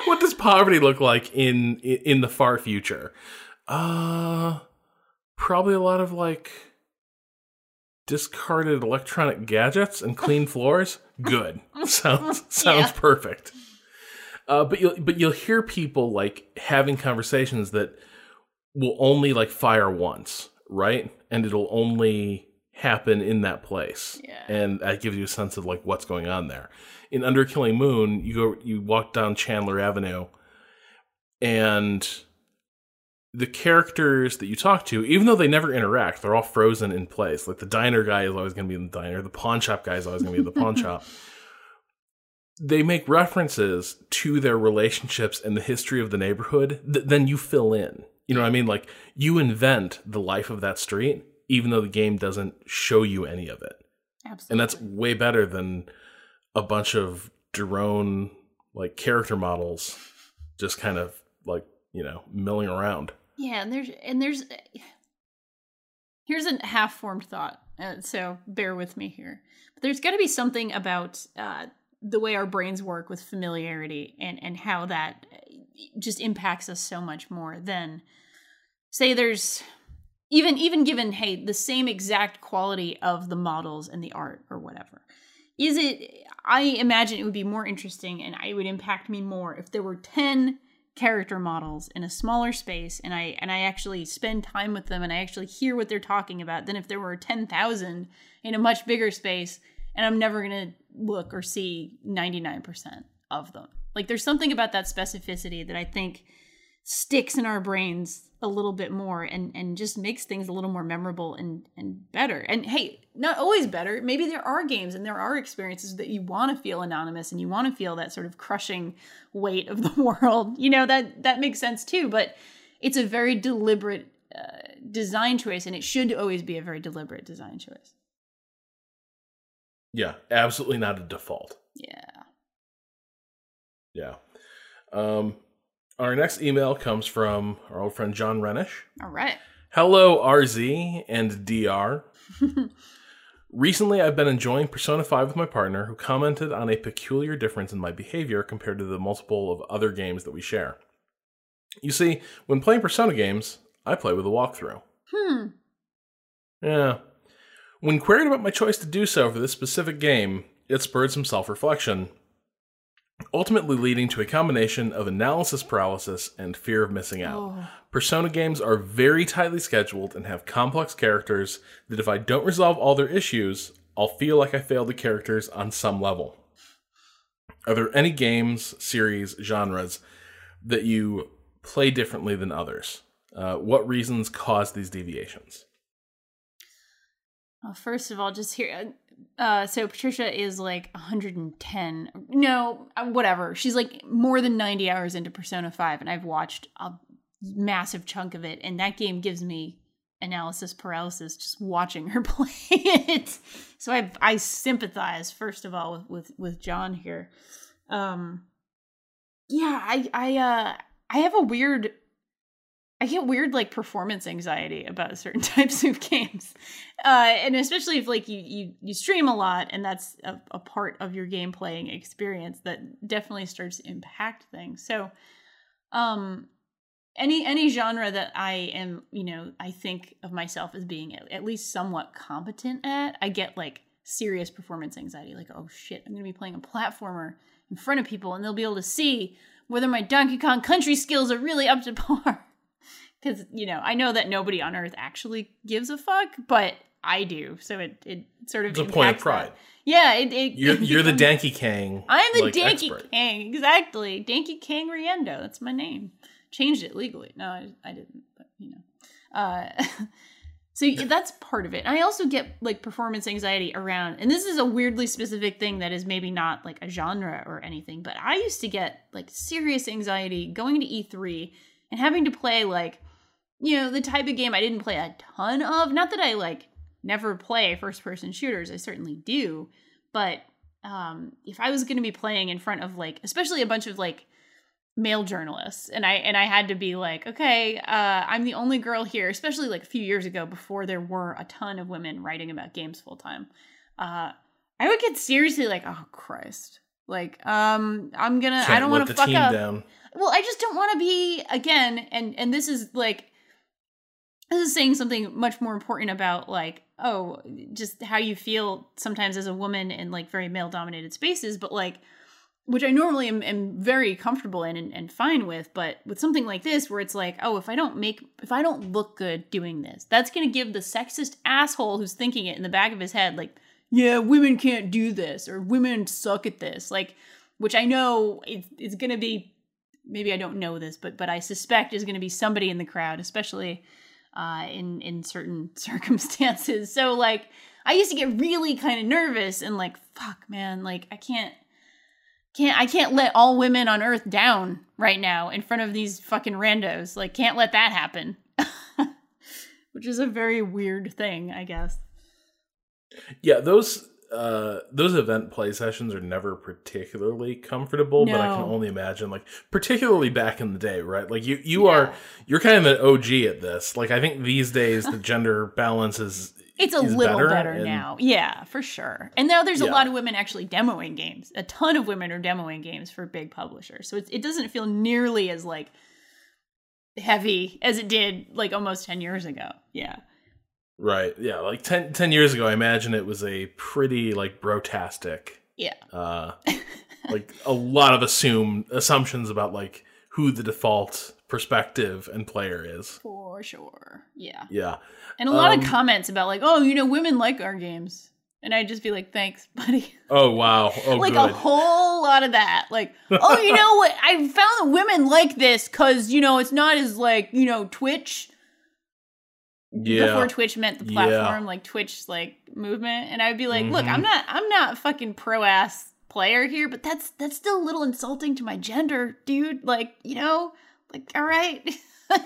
what does poverty look like in in the far future? Uh probably a lot of like discarded electronic gadgets and clean floors. Good. sounds sounds Yeah. perfect. Uh, but you'll but you'll hear people like having conversations that will only like fire once, right? And it'll only happen in that place. Yeah. And that gives you a sense of like what's going on there. In Under Killing Moon, you go you walk down Chandler Avenue and the characters that you talk to, even though they never interact, they're all frozen in place. Like the diner guy is always going to be in the diner, the pawn shop guy is always going to be in the pawn shop. They make references to their relationships and the history of the neighborhood that then you fill in. You know what I mean? Like you invent the life of that street, even though the game doesn't show you any of it. Absolutely. And that's way better than a bunch of drone like character models just kind of like, you know, milling around. Yeah, and there's and there's here's a half-formed thought, uh, so bear with me here. But there's got to be something about uh, the way our brains work with familiarity and and how that uh, just impacts us so much more than say there's even even given hey the same exact quality of the models and the art or whatever. Is it i imagine it would be more interesting and it would impact me more if there were 10 character models in a smaller space and i and i actually spend time with them and i actually hear what they're talking about than if there were 10,000 in a much bigger space and i'm never going to look or see 99% of them. Like there's something about that specificity that i think sticks in our brains a little bit more and and just makes things a little more memorable and and better. And hey not always better. Maybe there are games and there are experiences that you want to feel anonymous and you want to feel that sort of crushing weight of the world. You know that that makes sense too but it's a very deliberate uh, design choice and it should always be a very deliberate design choice. Yeah, absolutely not a default. yeah. Yeah. Um, our next email comes from our old friend John Renish. all right Hello, RZ and DR. Recently, I've been enjoying Persona 5 with my partner, who commented on a peculiar difference in my behavior compared to the multiple of other games that we share. You see, when playing Persona games, I play with a walkthrough. hmm Yeah. When queried about my choice to do so for this specific game, it spurred some self reflection, ultimately leading to a combination of analysis paralysis and fear of missing out. oh Persona games are very tightly scheduled and have complex characters that if I don't resolve all their issues, I'll feel like I failed the characters on some level. Are there any games, series, genres that you play differently than others? Uh, what reasons cause these deviations? Well, first of all, just here. Uh, so Patricia is like 110. No, uh, whatever. She's like more than 90 hours into Persona 5, and I've watched a massive chunk of it, and that game gives me analysis paralysis just watching her play it. So I I sympathize first of all with with, with John here. Um, yeah, I I uh I have a weird I get weird like performance anxiety about certain types of games, uh, and especially if like you you you stream a lot and that's a, a part of your game playing experience that definitely starts to impact things. So, um, any any genre that I am you know I think of myself as being at, at least somewhat competent at, I get like serious performance anxiety. Like oh shit, I'm gonna be playing a platformer in front of people and they'll be able to see whether my Donkey Kong Country skills are really up to par because you know I know that nobody on Earth actually gives a fuck, but I do. So it it sort of It's a point of pride. that. Yeah, it, it You're, it you're the Danky Kang. I'm the like, Danky expert. Kang, exactly. Danky Kang Riendeau. That's my name. Changed it legally. No, I, I didn't, but you know. Uh, so that's part of it. I also get like performance anxiety around, and this is a weirdly specific thing that is maybe not like a genre or anything, but I used to get like serious anxiety going to E3 and having to play like, you know, the type of game I didn't play a ton of. Not that I like never play first person shooters, I certainly do, but um, if I was going to be playing in front of like, especially a bunch of like male journalists, and I and I had to be like, okay, uh, I'm the only girl here, especially like a few years ago before there were a ton of women writing about games full time. Uh, I would get seriously like, oh Christ, like, um, I'm gonna, I Can't don't want to fuck up down. well i just don't want to be again and and this is like this is saying something much more important about like oh just how you feel sometimes as a woman in like very male dominated spaces but like which i normally am, am very comfortable in and, and fine with but with something like this where it's like oh if i don't make if i don't look good doing this that's going to give the sexist asshole who's thinking it in the back of his head like yeah women can't do this or women suck at this like which i know it's, it's going to be maybe I don't know this, but but I suspect is going to be somebody in the crowd, especially uh, in in certain circumstances. So like, I used to get really kind of nervous and like, fuck, man, like I can't can't I can't let all women on Earth down right now in front of these fucking randos. Like, can't let that happen. Which is a very weird thing, I guess. Yeah, those uh those event play sessions are never particularly comfortable, but I can only imagine like particularly back in the day, right? Like you you Yeah. are you're kind of an OG at this. Like I think these days the gender balance is It's a little better, better, and- now. Yeah, for sure. And now there's a lot of women actually demoing games. A ton of women are demoing games for big publishers. So it, it doesn't feel nearly as like heavy as it did like almost 10 years ago. Yeah. Right. Yeah, like 10, 10 years ago I imagine it was a pretty like brotastic Yeah. uh like a lot of assume assumptions about like who the default perspective and player is. For sure. Yeah. Yeah. And a lot Um, of comments about like, oh, you know, women like our games. And I'd just be like, thanks, buddy. Oh wow. Oh like good. a whole lot of that. Like, oh, you know what? I found that women like this because, you know, it's not as like, you know, Twitch. Yeah. before Twitch meant the Yeah. platform, like Twitch like movement. And I'd be like, look, Mhm. I'm not I'm not a fucking pro ass player here, but that's that's still a little insulting to my gender, dude. Like, you know, like all right.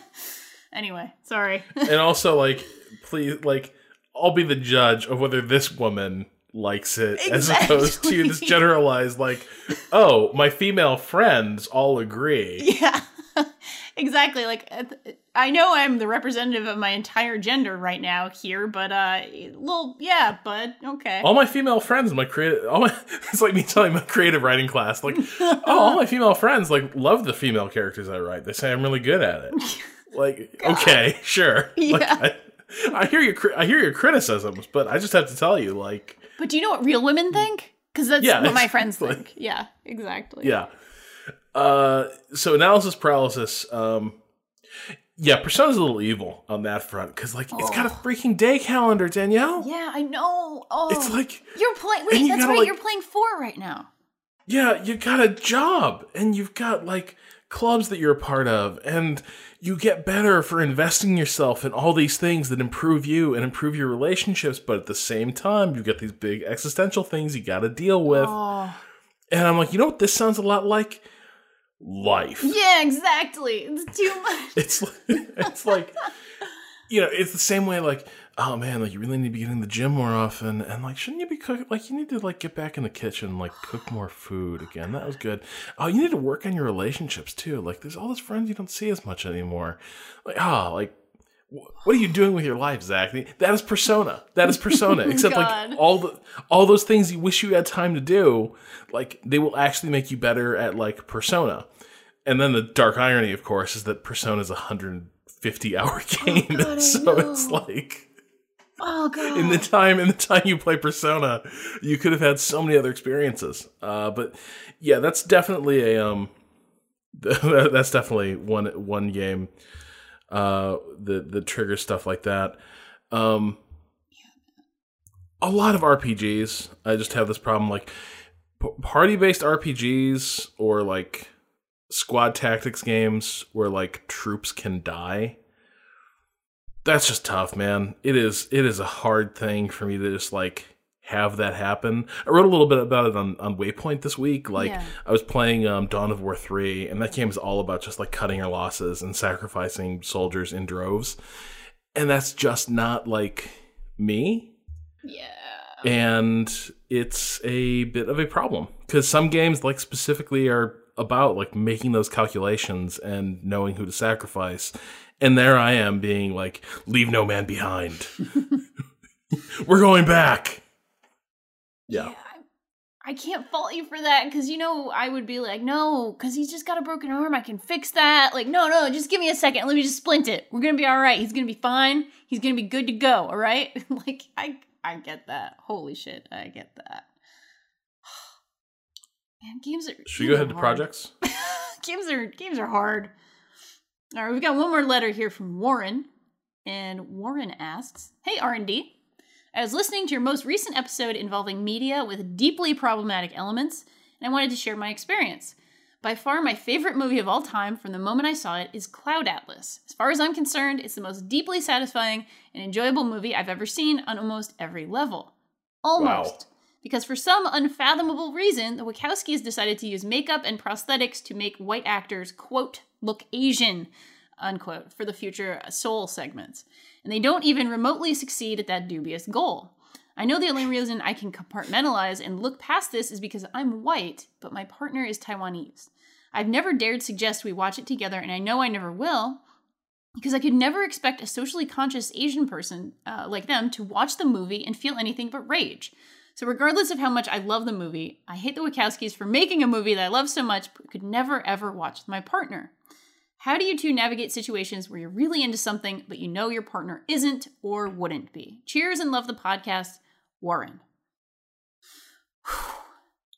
anyway, sorry. and also like please like I'll be the judge of whether this woman likes it as opposed to this generalized like oh my female friends all agree yeah. exactly. Like uh, I know I'm the representative of my entire gender right now here, but uh well, yeah, but okay. all my female friends my creative all my it's like me telling my creative writing class like oh all my female friends like love the female characters I write they say I'm really good at it like okay sure like, Yeah. I, I hear your I hear your criticisms but I just have to tell you like But do you know what real women think? Because that's Yeah, what my friends exactly. think. Yeah, exactly. Yeah. Uh, so analysis paralysis. Um, yeah, Persona's a little evil on that front because like it's got a Oh. freaking day calendar, Danielle. Yeah, I know. Oh, It's like you're playing. Wait, you that's gotta, right. like- you're playing four right now. yeah, you got a job and you've got like clubs that you're a part of, and you get better for investing yourself in all these things that improve you and improve your relationships. But at the same time, you get these big existential things you got to deal with. Oh, And I'm like, you know what? This sounds a lot like life. yeah, exactly. It's too much. it's it's like you know it's the same way like oh man like you really need to be getting the gym more often and like shouldn't you be cooking like you need to like get back in the kitchen and like cook more food again that was good oh you need to work on your relationships too like there's all those friends you don't see as much anymore like oh like what are you doing with your life, Zach? That is persona. That is persona. Except God. like all the all those things you wish you had time to do, like they will actually make you better at like persona. And then the dark irony, of course, is that Persona is a 150 hour game, God, I so it's like Oh god. in the time in the time you play Persona, you could have had so many other experiences. Uh, but yeah, that's definitely a um, that's definitely one one game. Uh, the the trigger stuff like that. Um, a lot of RPGs, I just have this problem like p- party based RPGs or like squad tactics games where like troops can die. That's just tough, man. It is it is a hard thing for me to just like have that happen. I wrote a little bit about it on, on Waypoint this week. Like Yeah. I was playing um, Dawn of War three, and that game is all about just like cutting our losses and sacrificing soldiers in droves, and that's just not like me. Yeah. And it's a bit of a problem because some games, like specifically, are about like making those calculations and knowing who to sacrifice. And there I am being like, leave no man behind. We're going back. Yeah. I, I can't fault you for that because you know I would be like, no, because he's just got a broken arm. I can fix that. Like, no, no, just give me a second. Let me just splint it. We're gonna be all right. He's gonna be fine. He's gonna be good to go. All right. like, I I get that. Holy shit, I get that. Man, games are. Should we go ahead to projects? games are games are hard. All right, we've got one more letter here from Warren, and Warren asks, "Hey R and D, I was listening to your most recent episode involving media with deeply problematic elements, and I wanted to share my experience. By far, my favorite movie of all time from the moment I saw it is Cloud Atlas. As far as I'm concerned, it's the most deeply satisfying and enjoyable movie I've ever seen on almost every level. Almost. Because for some unfathomable reason, the Wachowskis decided to use makeup and prosthetics to make white actors, quote, look Asian, unquote, for the future Seoul segments. And they don't even remotely succeed at that dubious goal. I know the only reason I can compartmentalize and look past this is because I'm white, but my partner is Taiwanese. I've never dared suggest we watch it together, and I know I never will, because I could never expect a socially conscious Asian person uh, like them to watch the movie and feel anything but rage. So, regardless of how much I love the movie, I hate the Wachowskis for making a movie that I love so much but could never ever watch with my partner. How do you two navigate situations where you're really into something but you know your partner isn't or wouldn't be? Cheers and love the podcast, Warren.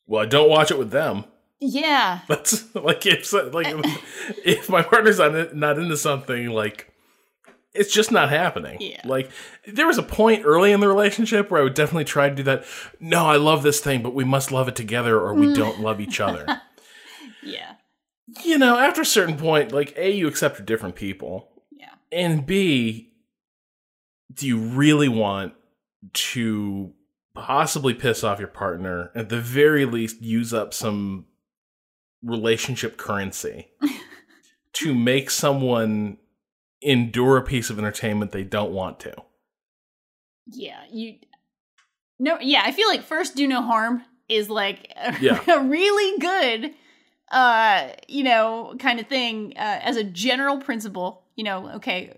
Well, I don't watch it with them. Yeah, That's like if like if my partner's not not into something, like it's just not happening. Yeah. Like there was a point early in the relationship where I would definitely try to do that. No, I love this thing, but we must love it together, or we mm. don't love each other. yeah, You know, after a certain point, like a you accept different people, yeah, and b do you really want to possibly piss off your partner at the very least use up some relationship currency to make someone endure a piece of entertainment they don't want to yeah. You no, yeah. I feel like first do no harm is like a, Yeah. a really good, uh, you know, kind of thing uh, as a general principle. You know, okay.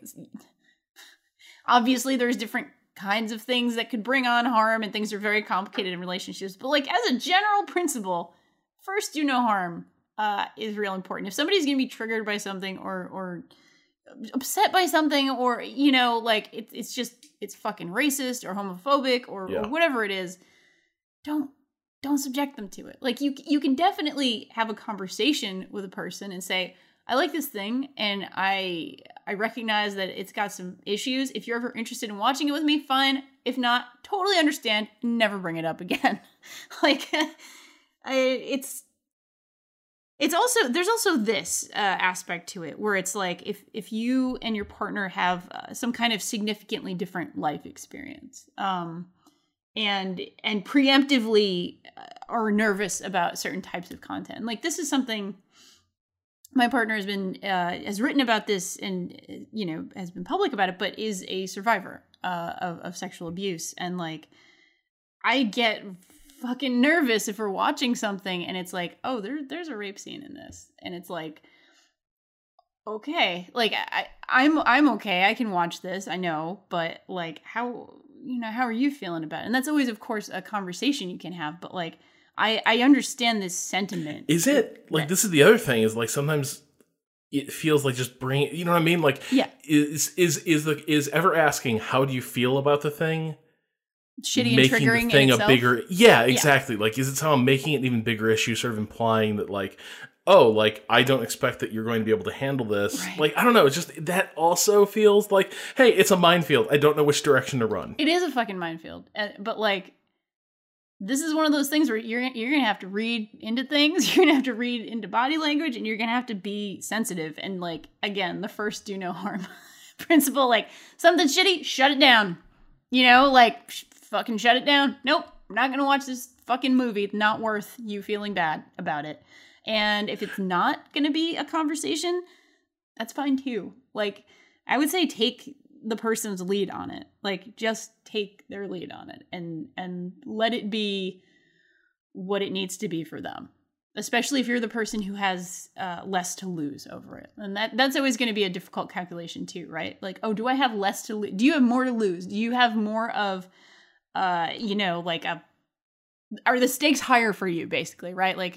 Obviously, there's different kinds of things that could bring on harm, and things are very complicated in relationships. But like as a general principle, first do no harm uh, is real important. If somebody's gonna be triggered by something or or upset by something or you know like it, it's just it's fucking racist or homophobic or, Yeah. or whatever it is don't don't subject them to it. Like you you can definitely have a conversation with a person and say i like this thing and i i recognize that it's got some issues. If you're ever interested in watching it with me fine. If not totally understand. Never bring it up again. Like I, it's it's also there's also this uh, aspect to it where it's like if if you and your partner have uh, some kind of significantly different life experience um and and preemptively uh, are nervous about certain types of content. Like this is something my partner has been uh, has written about this and uh, you know has been public about it but is a survivor uh, of, of sexual abuse. And like i get fucking nervous if we're watching something and it's like oh there there's a rape scene in this. And it's like okay. Like i i'm i'm okay. I can watch this i know but like how you know how are you feeling about it? And that's always of course a conversation you can have but like i i understand this sentiment. Is it? Like this is the other thing is like sometimes it feels like just bring you know what i mean? Like yeah. is is is the is ever asking how do you feel about the thing shitty and making triggering the thing in a bigger yeah. exactly. Like is it somehow making it an even bigger issue sort of implying that like oh, like I don't expect that you're going to be able to handle this. Right. Like I don't know, it's just that also feels like, hey, it's a minefield. I don't know which direction to run. It is a fucking minefield, uh, but like, this is one of those things where you're you're gonna have to read into things. You're gonna have to read into body language, and you're gonna have to be sensitive. And like again, the first do no harm principle. Like something shitty, shut it down. You know, like sh- fucking shut it down. Nope, I'm not gonna watch this fucking movie. It's not worth you feeling bad about it. And if it's not gonna be a conversation, that's fine too. Like I would say take the person's lead on it. Like just take their lead on it and and let it be what it needs to be for them. Especially if you're the person who has uh, less to lose over it, and that that's always going to be a difficult calculation too, right? Like, oh, do I have less to? Do you have more to lose? Do you have more of, uh, you know, like a, are the stakes higher for you, basically, right? Like,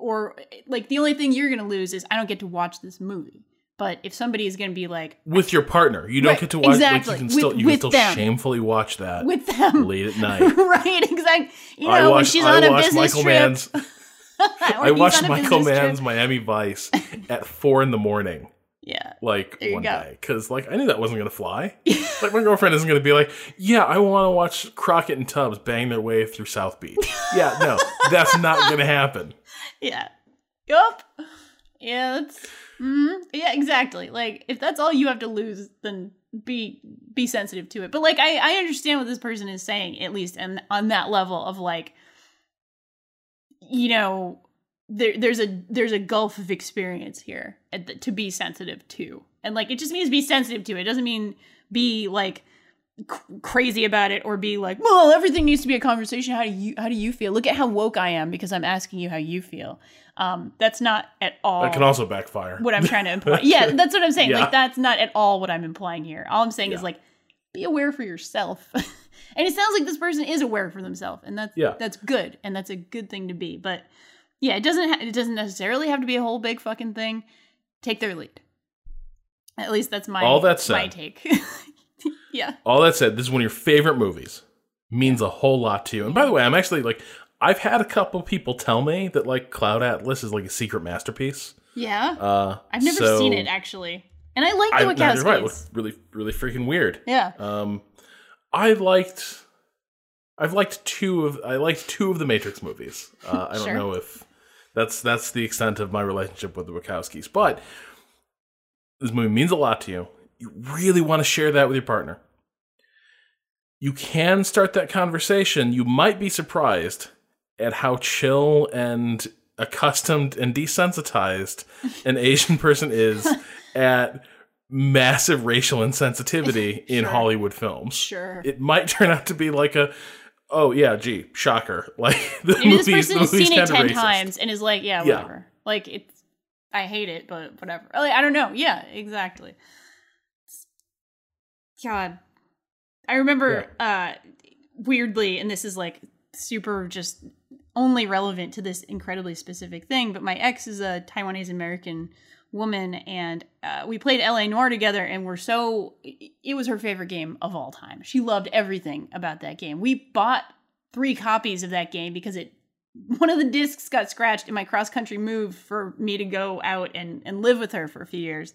or like the only thing you're going to lose is I don't get to watch this movie. But if somebody is going to be like With your partner, you don't Right, get to watch. exactly. Like you can With- still you can still them. shamefully watch that with them, late at night. right? Exactly. You know, I when watched, she's I on a business Michael trip. Mann's. I watched Michael business trip. Mann's Miami Vice at four in the morning, Yeah. like one go. day, because like I knew that wasn't gonna fly. like my girlfriend isn't gonna be like, yeah, I want to watch Crockett and Tubbs bang their way through South Beach. yeah, no, that's not gonna happen. Yeah. Yup. Yeah, that's mhm. yeah, exactly. Like if that's all you have to lose, then be be sensitive to it. But like I I understand what this person is saying at least and on that level of like you know there there's a there's a gulf of experience here the, to be sensitive to. And like it just means be sensitive to. It doesn't mean be like c- crazy about it or be like, "Well, everything needs to be a conversation. How do you how do you feel? Look at how woke I am because I'm asking you how you feel." Um that's not at all That can also backfire. what I'm trying to imply. Yeah, that's what I'm saying. Yeah. Like that's not at all what I'm implying here. All I'm saying is like be aware for yourself. and it sounds like this person is aware for themselves and that's Yeah. that's good and that's a good thing to be. But yeah, it doesn't ha- it doesn't necessarily have to be a whole big fucking thing. Take their lead. At least that's my All that my take. yeah. All that said, this is one of your favorite movies. Means a whole lot to you. And by the way, I'm actually like, I've had a couple people tell me that like Cloud Atlas is like a secret masterpiece. Yeah. Uh, I've never so seen it actually. And I like I, the no, you're right. It really, really freaking weird. yeah. Um, I liked, I've liked two of, I liked two of the Matrix movies. Uh, I don't know if that's that's the extent of my relationship with the Wachowskis, but this movie means a lot to you. You really want to share that with your partner. You can start that conversation. You might be surprised at how chill and accustomed and desensitized an Asian person is at massive racial insensitivity in Sure. Hollywood films. Sure. It might turn out to be like a, oh yeah, gee, shocker. Like the Maybe this movie's, person the has movie's seen it ten racist. times and is like, yeah, Yeah. whatever. Like it's, I hate it, but whatever. Like, I don't know. Yeah, exactly. God, I remember uh weirdly, and this is like super just only relevant to this incredibly specific thing. But my ex is a Taiwanese American woman, and uh, we played LA Noire together, and we're so it was her favorite game of all time. She loved everything about that game. We bought three copies of that game because it one of the discs got scratched in my cross country move for me to go out and, and live with her for a few years.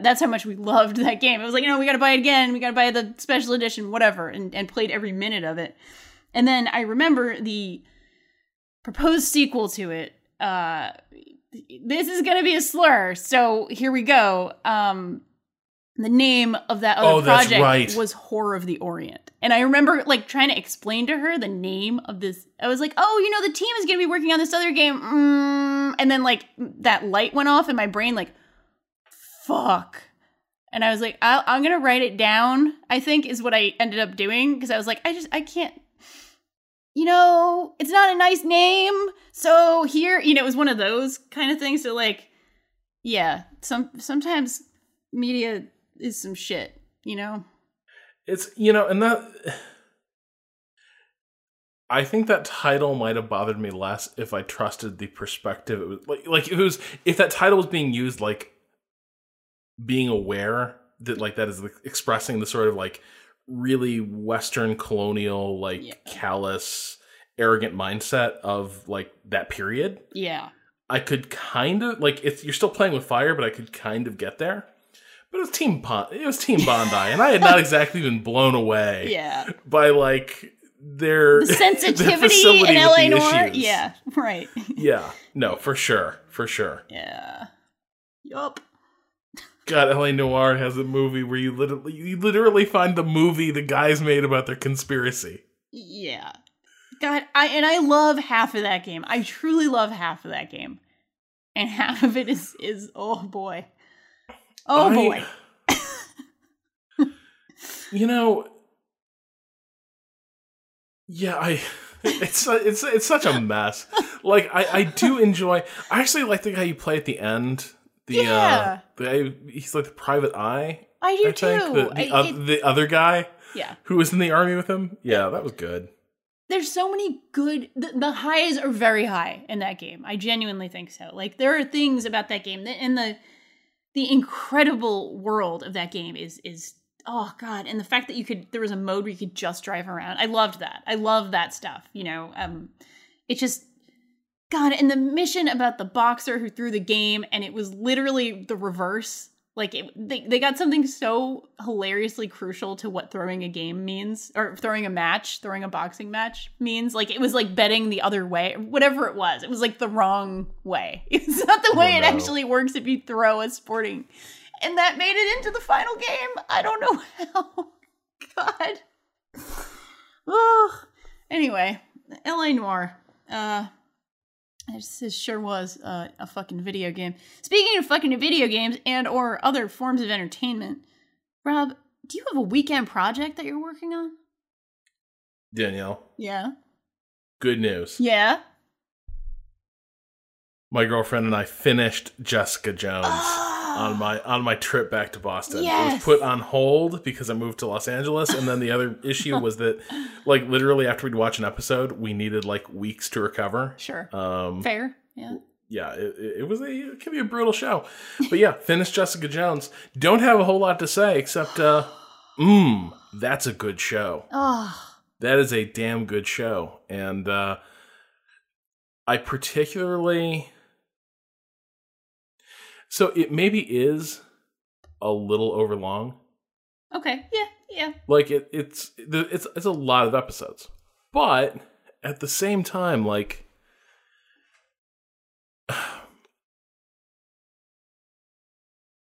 That's how much we loved that game. It was like, you know, we got to buy it again. We got to buy the special edition, whatever, and, and played every minute of it. And then I remember the proposed sequel to it. Uh, this is going to be a slur. So here we go. Um, the name of that other Oh, project right. was Horror of the Orient. And I remember like trying to explain to her the name of this. I was like, "Oh, you know, the team is going to be working on this other game." Mm. And then like that light went off in my brain like fuck. And I was like, i I'm going to write it down. I think is what I ended up doing because I was like, I just I can't you know, it's not a nice name. So here, you know, it was one of those kind of things. So like, yeah, some sometimes media is some shit, you know? It's you know, and that I think that title might have bothered me less if I trusted the perspective. It was like like it was if that title was being used like being aware that like that is like, expressing the sort of like really Western colonial like Yeah. callous arrogant mindset of like that period. Yeah. I could kind of like it's you're still playing with fire, but I could kind of get there. But it was Team Pon- it was Team Bondi, and I had not exactly been blown away Yeah. by like their The sensitivity facility in LA Noire. Yeah. Right. yeah, no, for sure, for sure. Yeah. Yup. God, LA Noire has a movie where you literally you literally find the movie the guys made about their conspiracy. Yeah. God, I and I love half of that game. I truly love half of that game. And half of it is is oh boy. Oh I- boy. You know, yeah, I. It's it's it's such a mess. Like I I do enjoy. I actually like the guy you play at the end. The Yeah. uh, the he's like the private eye. I do I too. the the, I- it- the other guy yeah. who was in the army with him. Yeah, that was good. There's so many good the, the highs are very high in that game. I genuinely think so. Like there are things about that game that and the the incredible world of that game is is oh god and the fact that you could there was a mode where you could just drive around i loved that i love that stuff you know um it just god and the mission about the boxer who threw the game and it was literally the reverse like it, they, they got something so hilariously crucial to what throwing a game means or throwing a match throwing a boxing match means like it was like betting the other way whatever it was it was like the wrong way it's not the way Oh, it actually works if you throw a sporting and that made it into the final game. I don't know how. God. Oh. Anyway, LA Noire. Uh this sure was uh, a fucking video game. Speaking of fucking video games and or other forms of entertainment, Rob, do you have a weekend project that you're working on? Danielle, Yeah. good news. Yeah. My girlfriend and I finished Jessica Jones. On my on my trip back to Boston. It was put on hold because I moved to Los Angeles, and then the other issue was that, like, literally after we'd watch an episode, we needed like weeks to recover. Sure. Um, Fair. Yeah. yeah, it, it was a it can be a brutal show, but yeah, finished Jessica Jones. Don't have a whole lot to say except, uh, mmm, that's a good show. Oh. That is a damn good show, and uh, I particularly so it maybe is a little overlong. Okay. Yeah. Yeah. Like it, it's it's it's a lot of episodes, but at the same time, like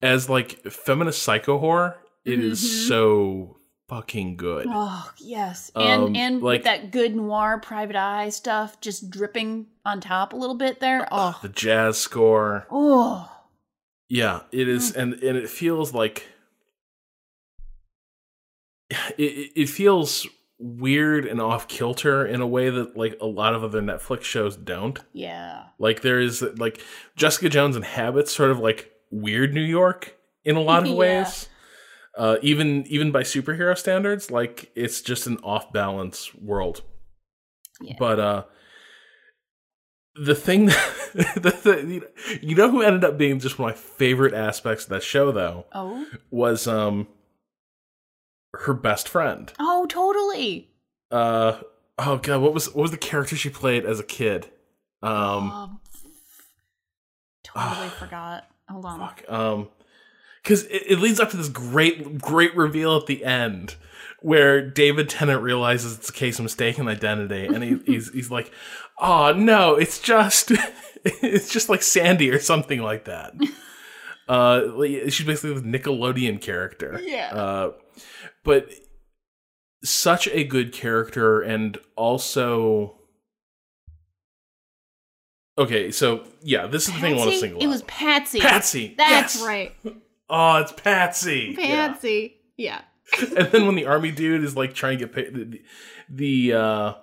as like feminist psycho horror, it is Mhm. so fucking good. Oh yes, and Um, and like- with that good noir private eye stuff just dripping on top a little bit there. Oh, The jazz score, oh, yeah, it is, Mm. and and it feels like it it feels weird and off kilter in a way that like a lot of other Netflix shows don't. yeah, Like there is like Jessica Jones inhabits sort of like weird New York in a lot of Yeah. ways. Uh, even even by superhero standards, like it's just an off balance world. Yeah. But uh, the thing that the, the, you know- who ended up being just one of my favorite aspects of that show though oh, was um her best friend. oh, totally. Uh oh god, what was what was the character she played as a kid? Um. oh, totally forgot. Hold on. Fuck. Um, because it, it leads up to this great, great reveal at the end where David Tennant realizes it's a case of mistaken identity, and he, he's he's like, "Oh no, it's just, it's just like Sandy or something like that." Uh, she's basically the Nickelodeon character. Yeah. Uh, but such a good character, and also. Okay, so yeah, this is the thing I want to single It out. was Patsy. Patsy. That's yes! right. Oh, it's Patsy. Yeah. Patsy. Yeah. And then when the army dude is like trying to get paid, the, the uh,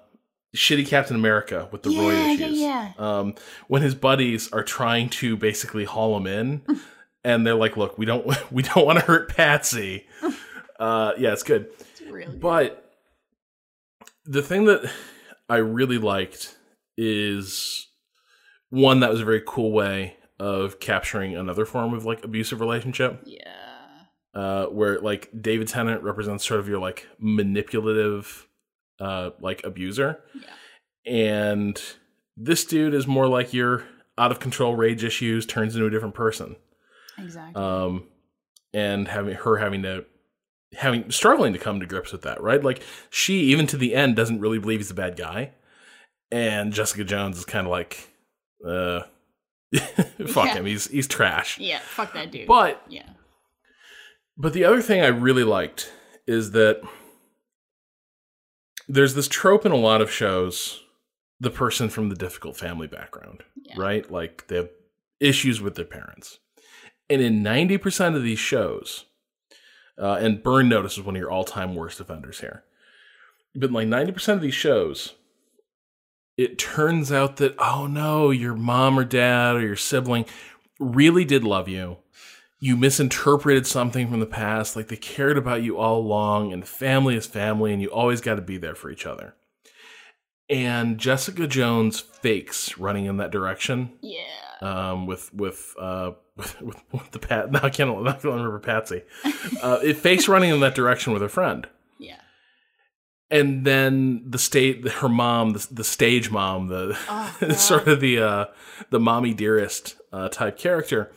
shitty Captain America with the Yeah, Roy issues. yeah. Um, when his buddies are trying to basically haul him in, and they're like, "Look, we don't, we don't want to hurt Patsy." Uh, yeah, it's good. It's really good. But the thing that I really liked is one that was a very cool way of capturing another form of like abusive relationship Yeah. Uh, where like David Tennant represents sort of your like manipulative, uh, like abuser, Yeah. and this dude is more like your out of control rage issues turns into a different person. Exactly. Um, and having her having to having struggling to come to grips with that, right? Like she even to the end doesn't really believe he's a bad guy, and Jessica Jones is kind of like, uh, fuck Yeah. him, he's he's trash. yeah, fuck that dude. But yeah. But the other thing I really liked is that there's this trope in a lot of shows the person from the difficult family background, Yeah. right? Like they have issues with their parents. And in 90% of these shows, uh, and Burn Notice is one of your all time worst offenders here, but like 90% of these shows, it turns out that, oh no, your mom or dad or your sibling really did love you you misinterpreted something from the past, like they cared about you all along, and family is family, and you always got to be there for each other. And Jessica Jones fakes running in that direction Yeah. um, with with uh, with, with, the pat. Now I can't, not to remember Patsy. Uh, it fakes running in that direction with her friend, Yeah. and then the state, her mom, the, the stage mom, the Oh, sort of the uh, the mommy dearest uh, type character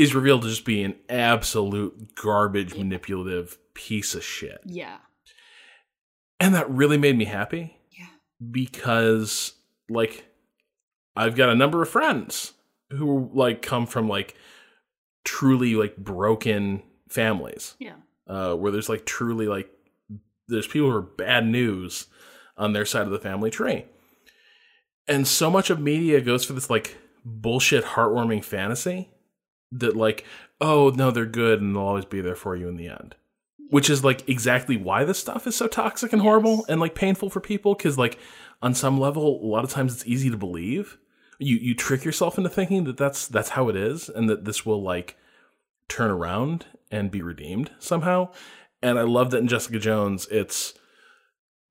is revealed to just be an absolute garbage manipulative piece of shit. Yeah. And that really made me happy Yeah. because like I've got a number of friends who like come from like truly like broken families Yeah. uh, where there's like truly like there's people who are bad news on their side of the family tree. And so much of media goes for this like bullshit heartwarming fantasy that like, oh no, they're good and they'll always be there for you in the end. Which is like exactly why this stuff is so toxic and horrible and like painful for people because like on some level a lot of times it's easy to believe. You you trick yourself into thinking that that's that's how it is and that this will like turn around and be redeemed somehow. And I love that in Jessica Jones, it's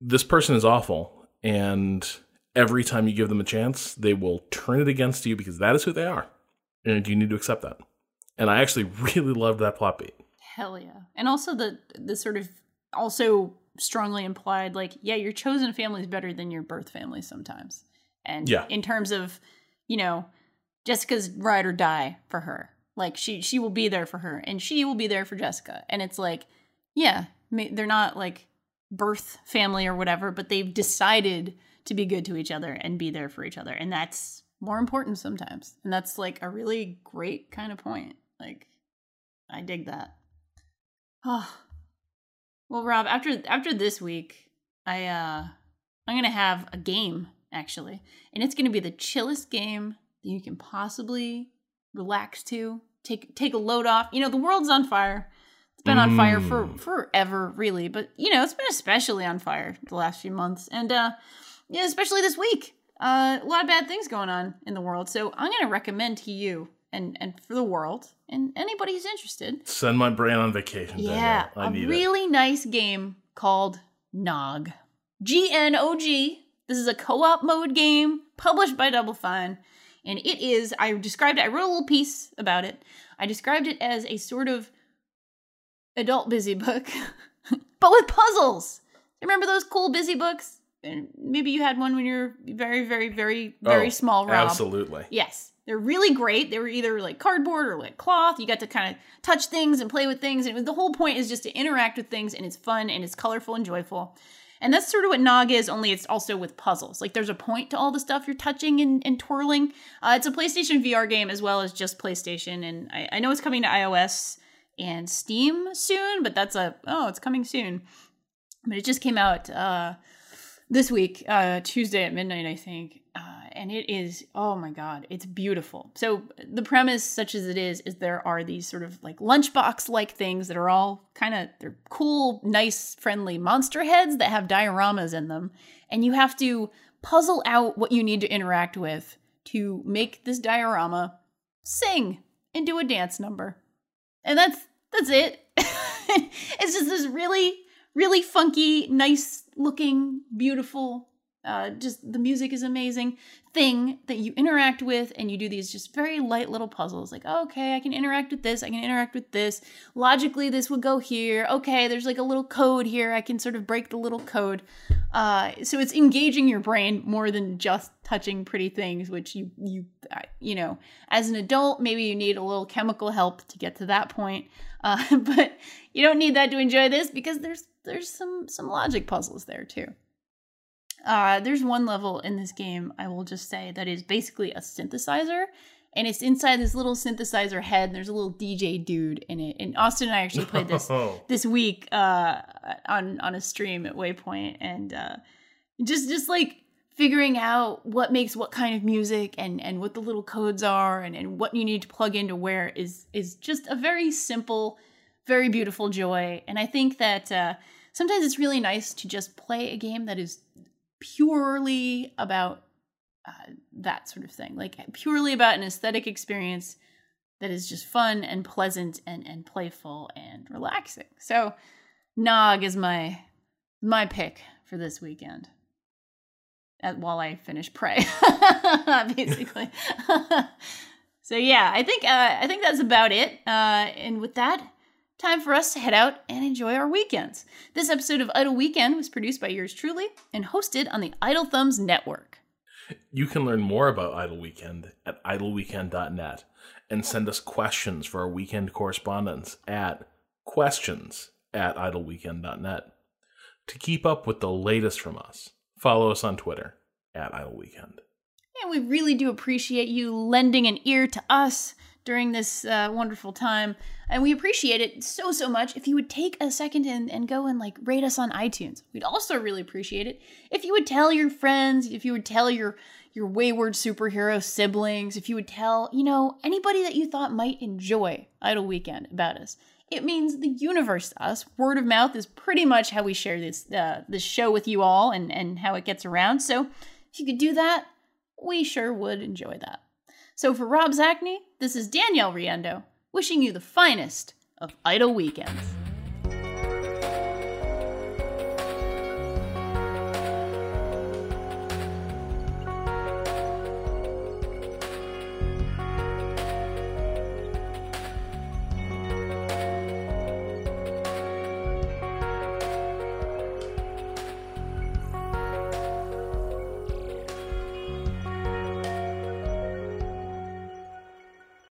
this person is awful, and every time you give them a chance, they will turn it against you because that is who they are, and you need to accept that. And I actually really loved that plot beat. Hell yeah. And also the the sort of also strongly implied like yeah, your chosen family is better than your birth family sometimes. And Yeah. in terms of, you know, Jessica's ride or die for her. Like she she will be there for her and she will be there for Jessica. And it's like yeah, they're not like birth family or whatever, but they've decided to be good to each other and be there for each other. And that's more important sometimes. And that's like a really great kind of point. Like I dig that. Oh. Well, Rob, after after this week, I uh I'm going to have a game actually. And it's going to be the chillest game that you can possibly relax to. Take take a load off. You know, the world's on fire. It's been on fire for Mm. forever, really, but you know, it's been especially on fire the last few months. And uh yeah, especially this week. Uh, a lot of bad things going on in the world. So I'm going to recommend to you and and for the world and anybody who's interested. Send my brain on vacation. Yeah, I a need it. really nice game called Gnog. G N O G. This is a co-op mode game published by Double Fine, and it is. I described it. I wrote a little piece about it. I described it as a sort of adult busy book, but with puzzles. Remember those cool busy books? And maybe you had one when you were very, very, very, very Oh, small. Rob. Absolutely. Yes. They're really great. They were either like cardboard or like cloth. You got to kind of touch things and play with things. And the whole point is just to interact with things and it's fun and it's colorful and joyful. And that's sort of what Gnog is, only it's also with puzzles. Like there's a point to all the stuff you're touching and, and twirling. Uh, it's a PlayStation VR game as well as just PlayStation. And I, I know it's coming to iOS and Steam soon, but that's a, oh, it's coming soon. But it just came out uh, this week, uh, Tuesday at midnight, I think. Uh, and it is, oh my God, it's beautiful. So, the premise, such as it is, is there are these sort of like lunchbox like things that are all kind of, they're cool, nice, friendly monster heads that have dioramas in them. And you have to puzzle out what you need to interact with to make this diorama sing and do a dance number. And that's, that's it. it's just this really, really funky, nice looking, beautiful uh, just the music is amazing thing that you interact with and you do these just very light little puzzles like okay i can interact with this i can interact with this. Logically this would go here. Okay there's like a little code here. I can sort of break the little code. Uh, so it's engaging your brain more than just touching pretty things which you you you know as an adult maybe you need a little chemical help to get to that point. Uh, but you don't need that to enjoy this because there's there's some some logic puzzles there too uh, there's one level in this game, I will just say, that is basically a synthesizer. And it's inside this little synthesizer head. And there's a little DJ dude in it. And Austin and I actually played this Oh. this week uh, on on a stream at Waypoint, and uh, just just like figuring out what makes what kind of music and and what the little codes are and, and what you need to plug into where is is just a very simple, very beautiful joy. And I think that uh, sometimes it's really nice to just play a game that is purely about uh, that sort of thing, like purely about an aesthetic experience that is just fun and pleasant and and playful and relaxing. So, Gnog is my my pick for this weekend. At, while I finish Prey, basically. so yeah, I think uh, I think that's about it. Uh, and with that, time for us to head out and enjoy our weekends. This episode of Idle Weekend was produced by yours truly and hosted on the Idle Thumbs Network. You can learn more about Idle Weekend at idleweekend.net and send us questions for our weekend correspondence at questions at idleweekend.net. To keep up with the latest from us, follow us on Twitter at Idle Weekend. And we really do appreciate you lending an ear to us during this uh, wonderful time. And we appreciate it so, so much if you would take a second and, and go and like rate us on iTunes. We'd also really appreciate it if you would tell your friends, if you would tell your your wayward superhero siblings, if you would tell, you know, anybody that you thought might enjoy Idle Weekend about us. It means the universe to us. Word of mouth is pretty much how we share this uh, this show with you all and, and how it gets around. So if you could do that, we sure would enjoy that. So for Rob Zacny, this is Danielle Riendeau, wishing you the finest of idle weekends.